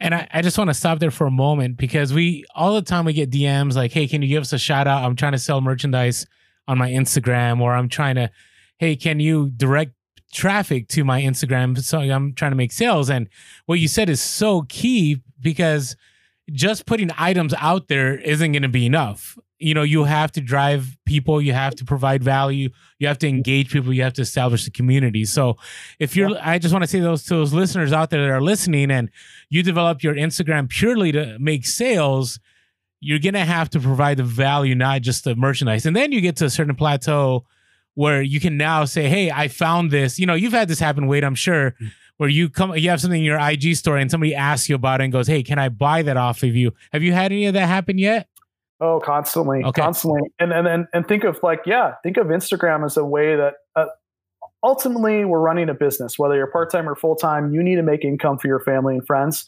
And I, I just want to stop there for a moment because we all the time we get DMs like, hey, can you give us a shout out? I'm trying to sell merchandise on my Instagram, or I'm trying to, hey, can you direct traffic to my Instagram? So I'm trying to make sales. And what you said is so key because just putting items out there isn't going to be enough you know you have to drive people you have to provide value you have to engage people you have to establish the community so if you're i just want to say those to those listeners out there that are listening and you develop your instagram purely to make sales you're gonna have to provide the value not just the merchandise and then you get to a certain plateau where you can now say hey i found this you know you've had this happen wade i'm sure where you come you have something in your ig story and somebody asks you about it and goes hey can i buy that off of you have you had any of that happen yet Oh, constantly, okay. constantly, and and and and think of like yeah, think of Instagram as a way that uh, ultimately we're running a business. Whether you're part time or full time, you need to make income for your family and friends,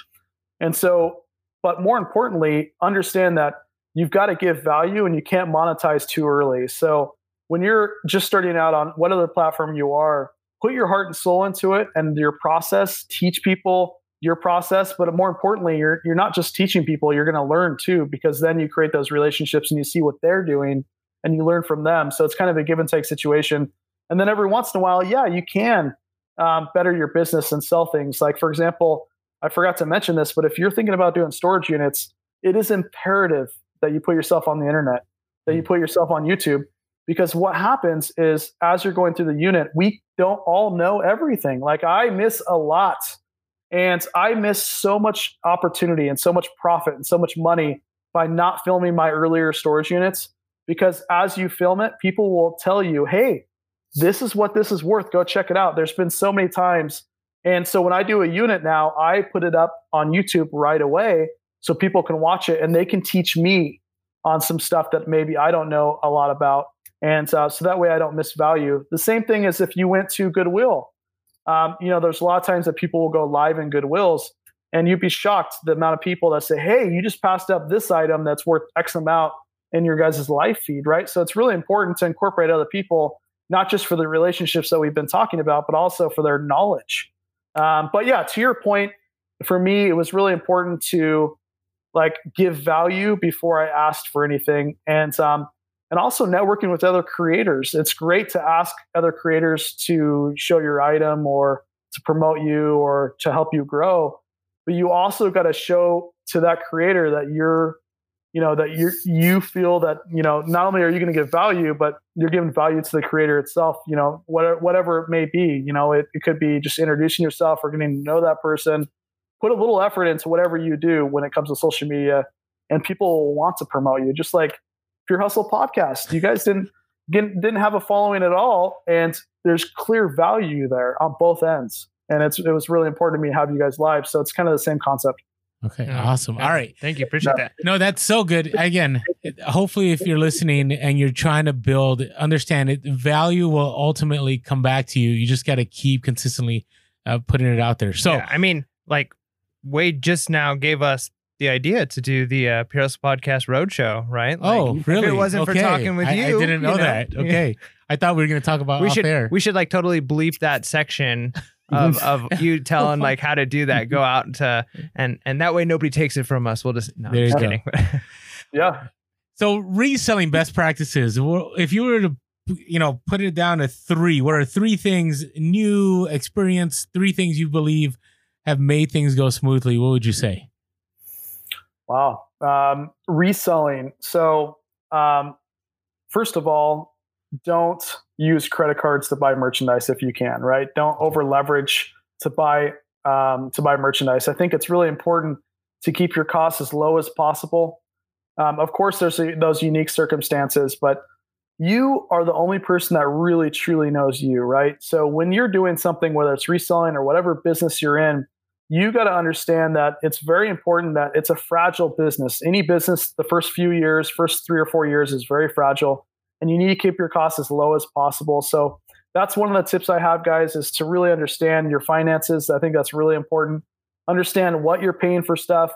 and so. But more importantly, understand that you've got to give value, and you can't monetize too early. So when you're just starting out on what other platform you are, put your heart and soul into it and your process. Teach people your process, but more importantly, you're you're not just teaching people, you're going to learn too, because then you create those relationships and you see what they're doing, and you learn from them. So it's kind of a give and take situation. And then every once in a while, yeah, you can um, better your business and sell things. Like, for example, I forgot to mention this, but if you're thinking about doing storage units, it is imperative that you put yourself on the internet, that you mm. put yourself on YouTube, because what happens is as you're going through the unit, we don't all know everything. Like, I miss a lot. And I miss so much opportunity and so much profit and so much money by not filming my earlier storage units because as you film it, people will tell you, hey, this is what this is worth. Go check it out. There's been so many times. And so when I do a unit now, I put it up on YouTube right away so people can watch it and they can teach me on some stuff that maybe I don't know a lot about. And uh, so that way I don't miss value. The same thing as if you went to Goodwill. Um, you know, there's a lot of times that people will go live in Goodwills and you'd be shocked the amount of people that say, hey, you just passed up this item that's worth X amount in your guys' live feed, right? So it's really important to incorporate other people, not just for the relationships that we've been talking about, but also for their knowledge. Um, but yeah, to your point, for me, it was really important to like give value before I asked for anything, and um, and also networking with other creators. It's great to ask other creators to show your item or to promote you or to help you grow, but you also got to show to that creator that you're you know that you you feel that you know not only are you going to give value but you're giving value to the creator itself you know whatever, whatever it may be you know it, it could be just introducing yourself or getting to know that person. Put a little effort into whatever you do when it comes to social media and people want to promote you just like pure hustle podcast. You guys didn't didn't have a following at all and there's clear value there on both ends and it's it was really important to me to have you guys live so it's kind of the same concept Okay, yeah. awesome. Yeah. All right. Thank you. Appreciate no, that. No, that's so good. Again, hopefully if you're listening and you're trying to build, understand it, value will ultimately come back to you. You just got to keep consistently uh, putting it out there. So, yeah, I mean, like Wade just now gave us the idea to do the uh, Pure Hustle Podcast Roadshow, right? Like, oh, really? If it wasn't okay. for talking with I, you. I didn't know, you know that. Okay. I thought we were going to talk about we should air. we should like totally bleep that section of, [laughs] of you [laughs] telling like how to do that. Go out to and and that way nobody takes it from us. We'll just no, there I'm just go. kidding. [laughs] yeah. So reselling best practices. If you were to you know put it down to three, what are three things new experience? Three things you believe have made things go smoothly. What would you say? Wow. Um, reselling. So um, first of all, don't use credit cards to buy merchandise if you can, right? Don't over leverage to buy um, to buy merchandise. I think it's really important to keep your costs as low as possible. Um, of course, there's a, those unique circumstances, but you are the only person that really truly knows you, right? So when you're doing something, whether it's reselling or whatever business you're in, you got to understand that it's very important that it's a fragile business. Any business, the first few years, first three or four years is very fragile and you need to keep your costs as low as possible. So that's one of the tips I have, guys, is to really understand your finances. I think that's really important. Understand what you're paying for stuff.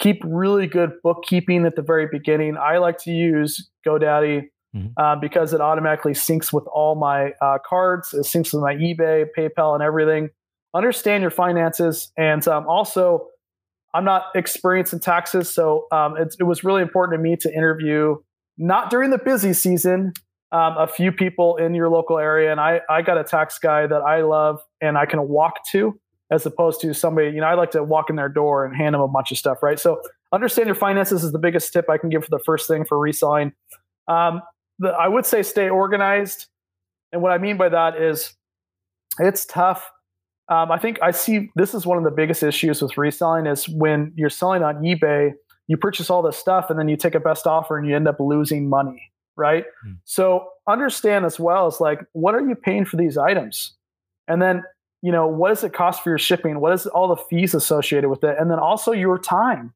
Keep really good bookkeeping at the very beginning. I like to use GoDaddy mm-hmm. uh, because it automatically syncs with all my uh, cards. It syncs with my eBay, PayPal, and everything. Understand your finances, and um, also, I'm not experienced in taxes, so um, it, it was really important to me to interview not during the busy season, um, a few people in your local area. And I, I got a tax guy that I love and I can walk to as opposed to somebody, you know, I like to walk in their door and hand them a bunch of stuff, right? So understand your finances is the biggest tip I can give for the first thing for reselling. Um, the, I would say stay organized. And what I mean by that is it's tough. Um, I think I see this is one of the biggest issues with reselling is when you're selling on eBay – you purchase all this stuff and then you take a best offer and you end up losing money, right? Mm. So understand as well as like, what are you paying for these items? And then, you know, what does it cost for your shipping? What is all the fees associated with it? And then also your time,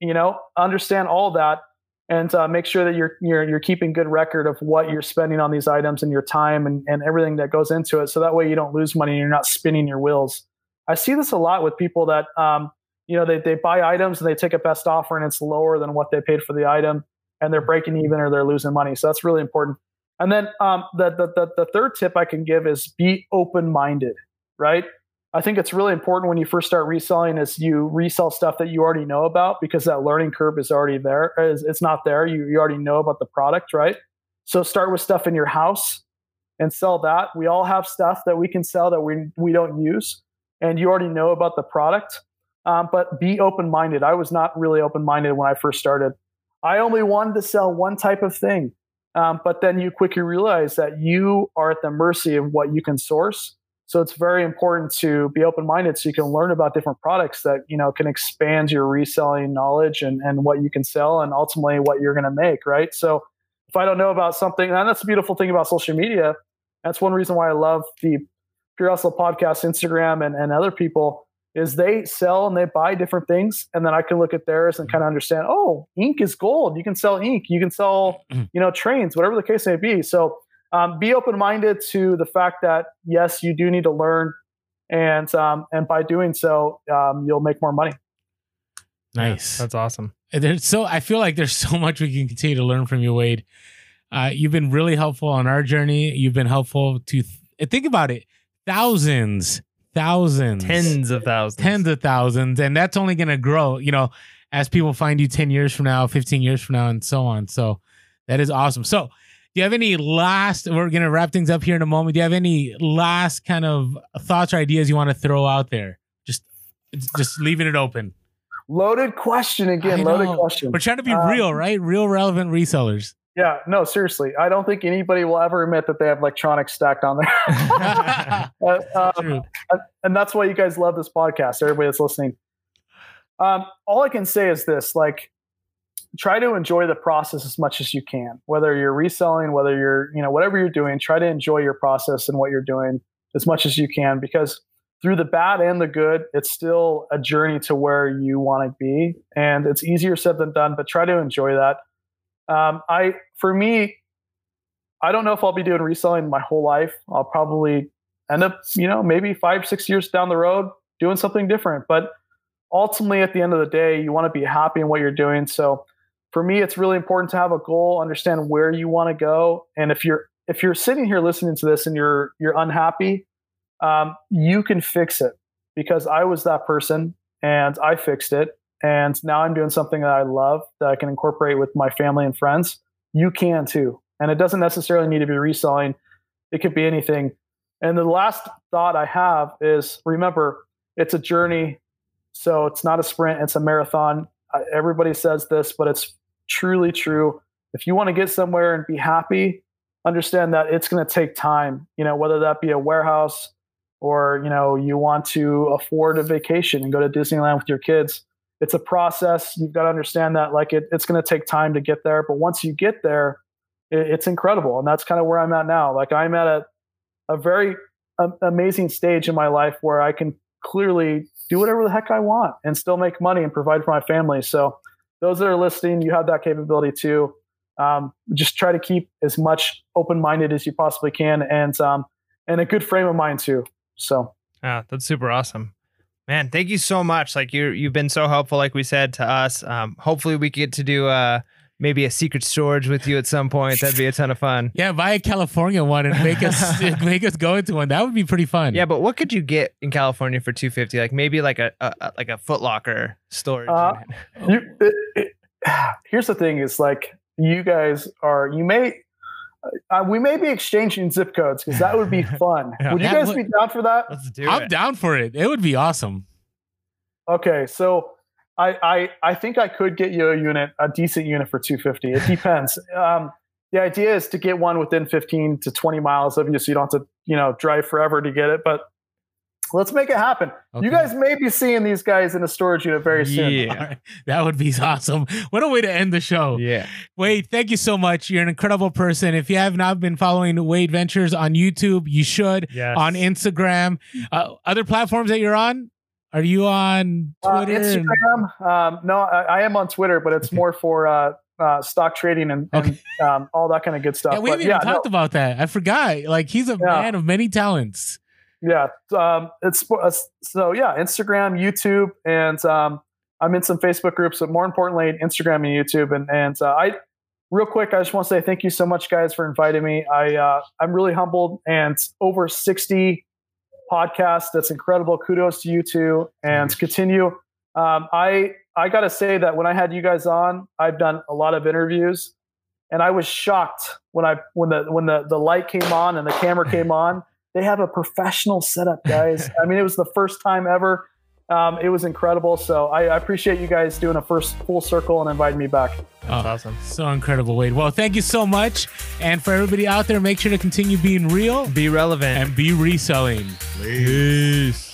you know, understand all that and uh, make sure that you're, you're, you're keeping good record of what you're spending on these items and your time and, and everything that goes into it. So that way you don't lose money and you're not spinning your wheels. I see this a lot with people that, um, you know, they, they buy items and they take a best offer and it's lower than what they paid for the item and they're breaking even or they're losing money. So that's really important. And then um, the, the, the, the third tip I can give is be open-minded, right? I think it's really important when you first start reselling is you resell stuff that you already know about because that learning curve is already there. It's not there. You, you already know about the product, right? So start with stuff in your house and sell that. We all have stuff that we can sell that we we don't use, and you already know about the product. Um, but be open minded. I was not really open minded when I first started. I only wanted to sell one type of thing, um, but then you quickly realize that you are at the mercy of what you can source. So it's very important to be open minded so you can learn about different products that you know can expand your reselling knowledge and, and what you can sell and ultimately what you're going to make. Right. So if I don't know about something, and that's the beautiful thing about social media. That's one reason why I love the Pure Hustle podcast, Instagram, and, and other people is they sell and they buy different things, and then I can look at theirs and kind of understand. Oh, ink is gold. You can sell ink. You can sell, mm-hmm. you know, trains, whatever the case may be. So um, be open minded to the fact that yes, you do need to learn, and um, and by doing so, um, you'll make more money. Nice. Yeah, that's awesome. There's so I feel like there's [laughs] so much we can continue to learn from you, Wade. Uh, you've been really helpful on our journey. You've been helpful to th- think about it. Thousands, thousands, tens of thousands, tens of thousands, and that's only going to grow. You know, as people find you ten years from now, fifteen years from now, and so on. So that is awesome. So, do you have any last? We're going to wrap things up here in a moment. Do you have any last kind of thoughts or ideas you want to throw out there? Just, just leaving it open. Loaded question again. Loaded question. We're trying to be um, real, right? Real relevant resellers. Yeah, no, seriously. I don't think anybody will ever admit that they have electronics stacked on there. [laughs] [laughs] uh, um, and that's why you guys love this podcast, everybody that's listening. Um, all I can say is this like, try to enjoy the process as much as you can, whether you're reselling, whether you're, you know, whatever you're doing, try to enjoy your process and what you're doing as much as you can because through the bad and the good, it's still a journey to where you want to be. And it's easier said than done, but try to enjoy that um, I for me, I don't know if I'll be doing reselling my whole life. I'll probably end up, you know, maybe five, six years down the road doing something different. But ultimately, at the end of the day, you want to be happy in what you're doing. So for me, it's really important to have a goal, understand where you want to go, and if you're if you're sitting here listening to this and you're you're unhappy, um, you can fix it because I was that person and I fixed it. And now I'm doing something that I love that I can incorporate with my family and friends. You can too. And it doesn't necessarily need to be reselling, it could be anything. And the last thought I have is remember, it's a journey. So it's not a sprint, it's a marathon. Everybody says this, but it's truly true. If you want to get somewhere and be happy, understand that it's going to take time, you know, whether that be a warehouse or, you know, you want to afford a vacation and go to Disneyland with your kids it's a process. You've got to understand that like it, it's going to take time to get there, but once you get there, it, it's incredible. And that's kind of where I'm at now. Like I'm at a, a very amazing stage in my life where I can clearly do whatever the heck I want and still make money and provide for my family. So those that are listening, you have that capability too. Um, just try to keep as much open-minded as you possibly can and, um, and a good frame of mind too. So. Yeah, that's super awesome. Man, thank you so much. Like you you've been so helpful, like we said to us. Um, hopefully we get to do uh maybe a secret storage with you at some point. That'd be a ton of fun. [laughs] Yeah, buy a California one and make us [laughs] [laughs] make us go into one. That would be pretty fun. Yeah, but what could you get in California for two fifty? Like maybe like a, a, like a Footlocker storage. Uh, you, it, it, [sighs] here's the thing: is like you guys are you may. Uh, we may be exchanging zip codes because that would be [laughs] fun. yeah. Would you guys be down for that? Let's do I'm it. down for it. It would be awesome. Okay, so I, I I think I could get you a unit, a decent unit for 250. It depends. [laughs] um, the idea is to get one within 15 to 20 miles of you, so you don't have to you know drive forever to get it. But let's make it happen. Okay. You guys may be seeing these guys in a storage unit very soon. Yeah, [laughs] that would be [laughs] awesome. What a way to end the show. Yeah. Wade, thank you so much. You're an incredible person. If you have not been following Wade Ventures on YouTube, you should. Yes. On Instagram, uh, other platforms that you're on. Are you on uh, Twitter? Uh, Instagram? Um, no, I, I, am on Twitter, but it's okay. more for uh, uh, stock trading and, okay. and um, all that kind of good stuff. Yeah, we haven't yeah, even talked no. about that. I forgot. Like he's a yeah. man of many talents. Yeah, um, it's uh, so yeah. Instagram, YouTube, and um, I'm in some Facebook groups, but more importantly, Instagram and YouTube. And and uh, I, real quick, I just want to say thank you so much, guys, for inviting me. I uh, I'm really humbled, and over 60 podcasts That's incredible. Kudos to you two, and continue. Um, I I got to say that when I had you guys on, I've done a lot of interviews, and I was shocked when I when the when the the light came on and the camera came [laughs] on. They have a professional setup, guys. [laughs] I mean, it was the first time ever. Um, it was incredible. So I, I, appreciate you guys doing a first full circle and inviting me back. That's oh, awesome. So incredible, Wade. Well, thank you so much. And for everybody out there, make sure to continue being real, be relevant, and be reselling. Please.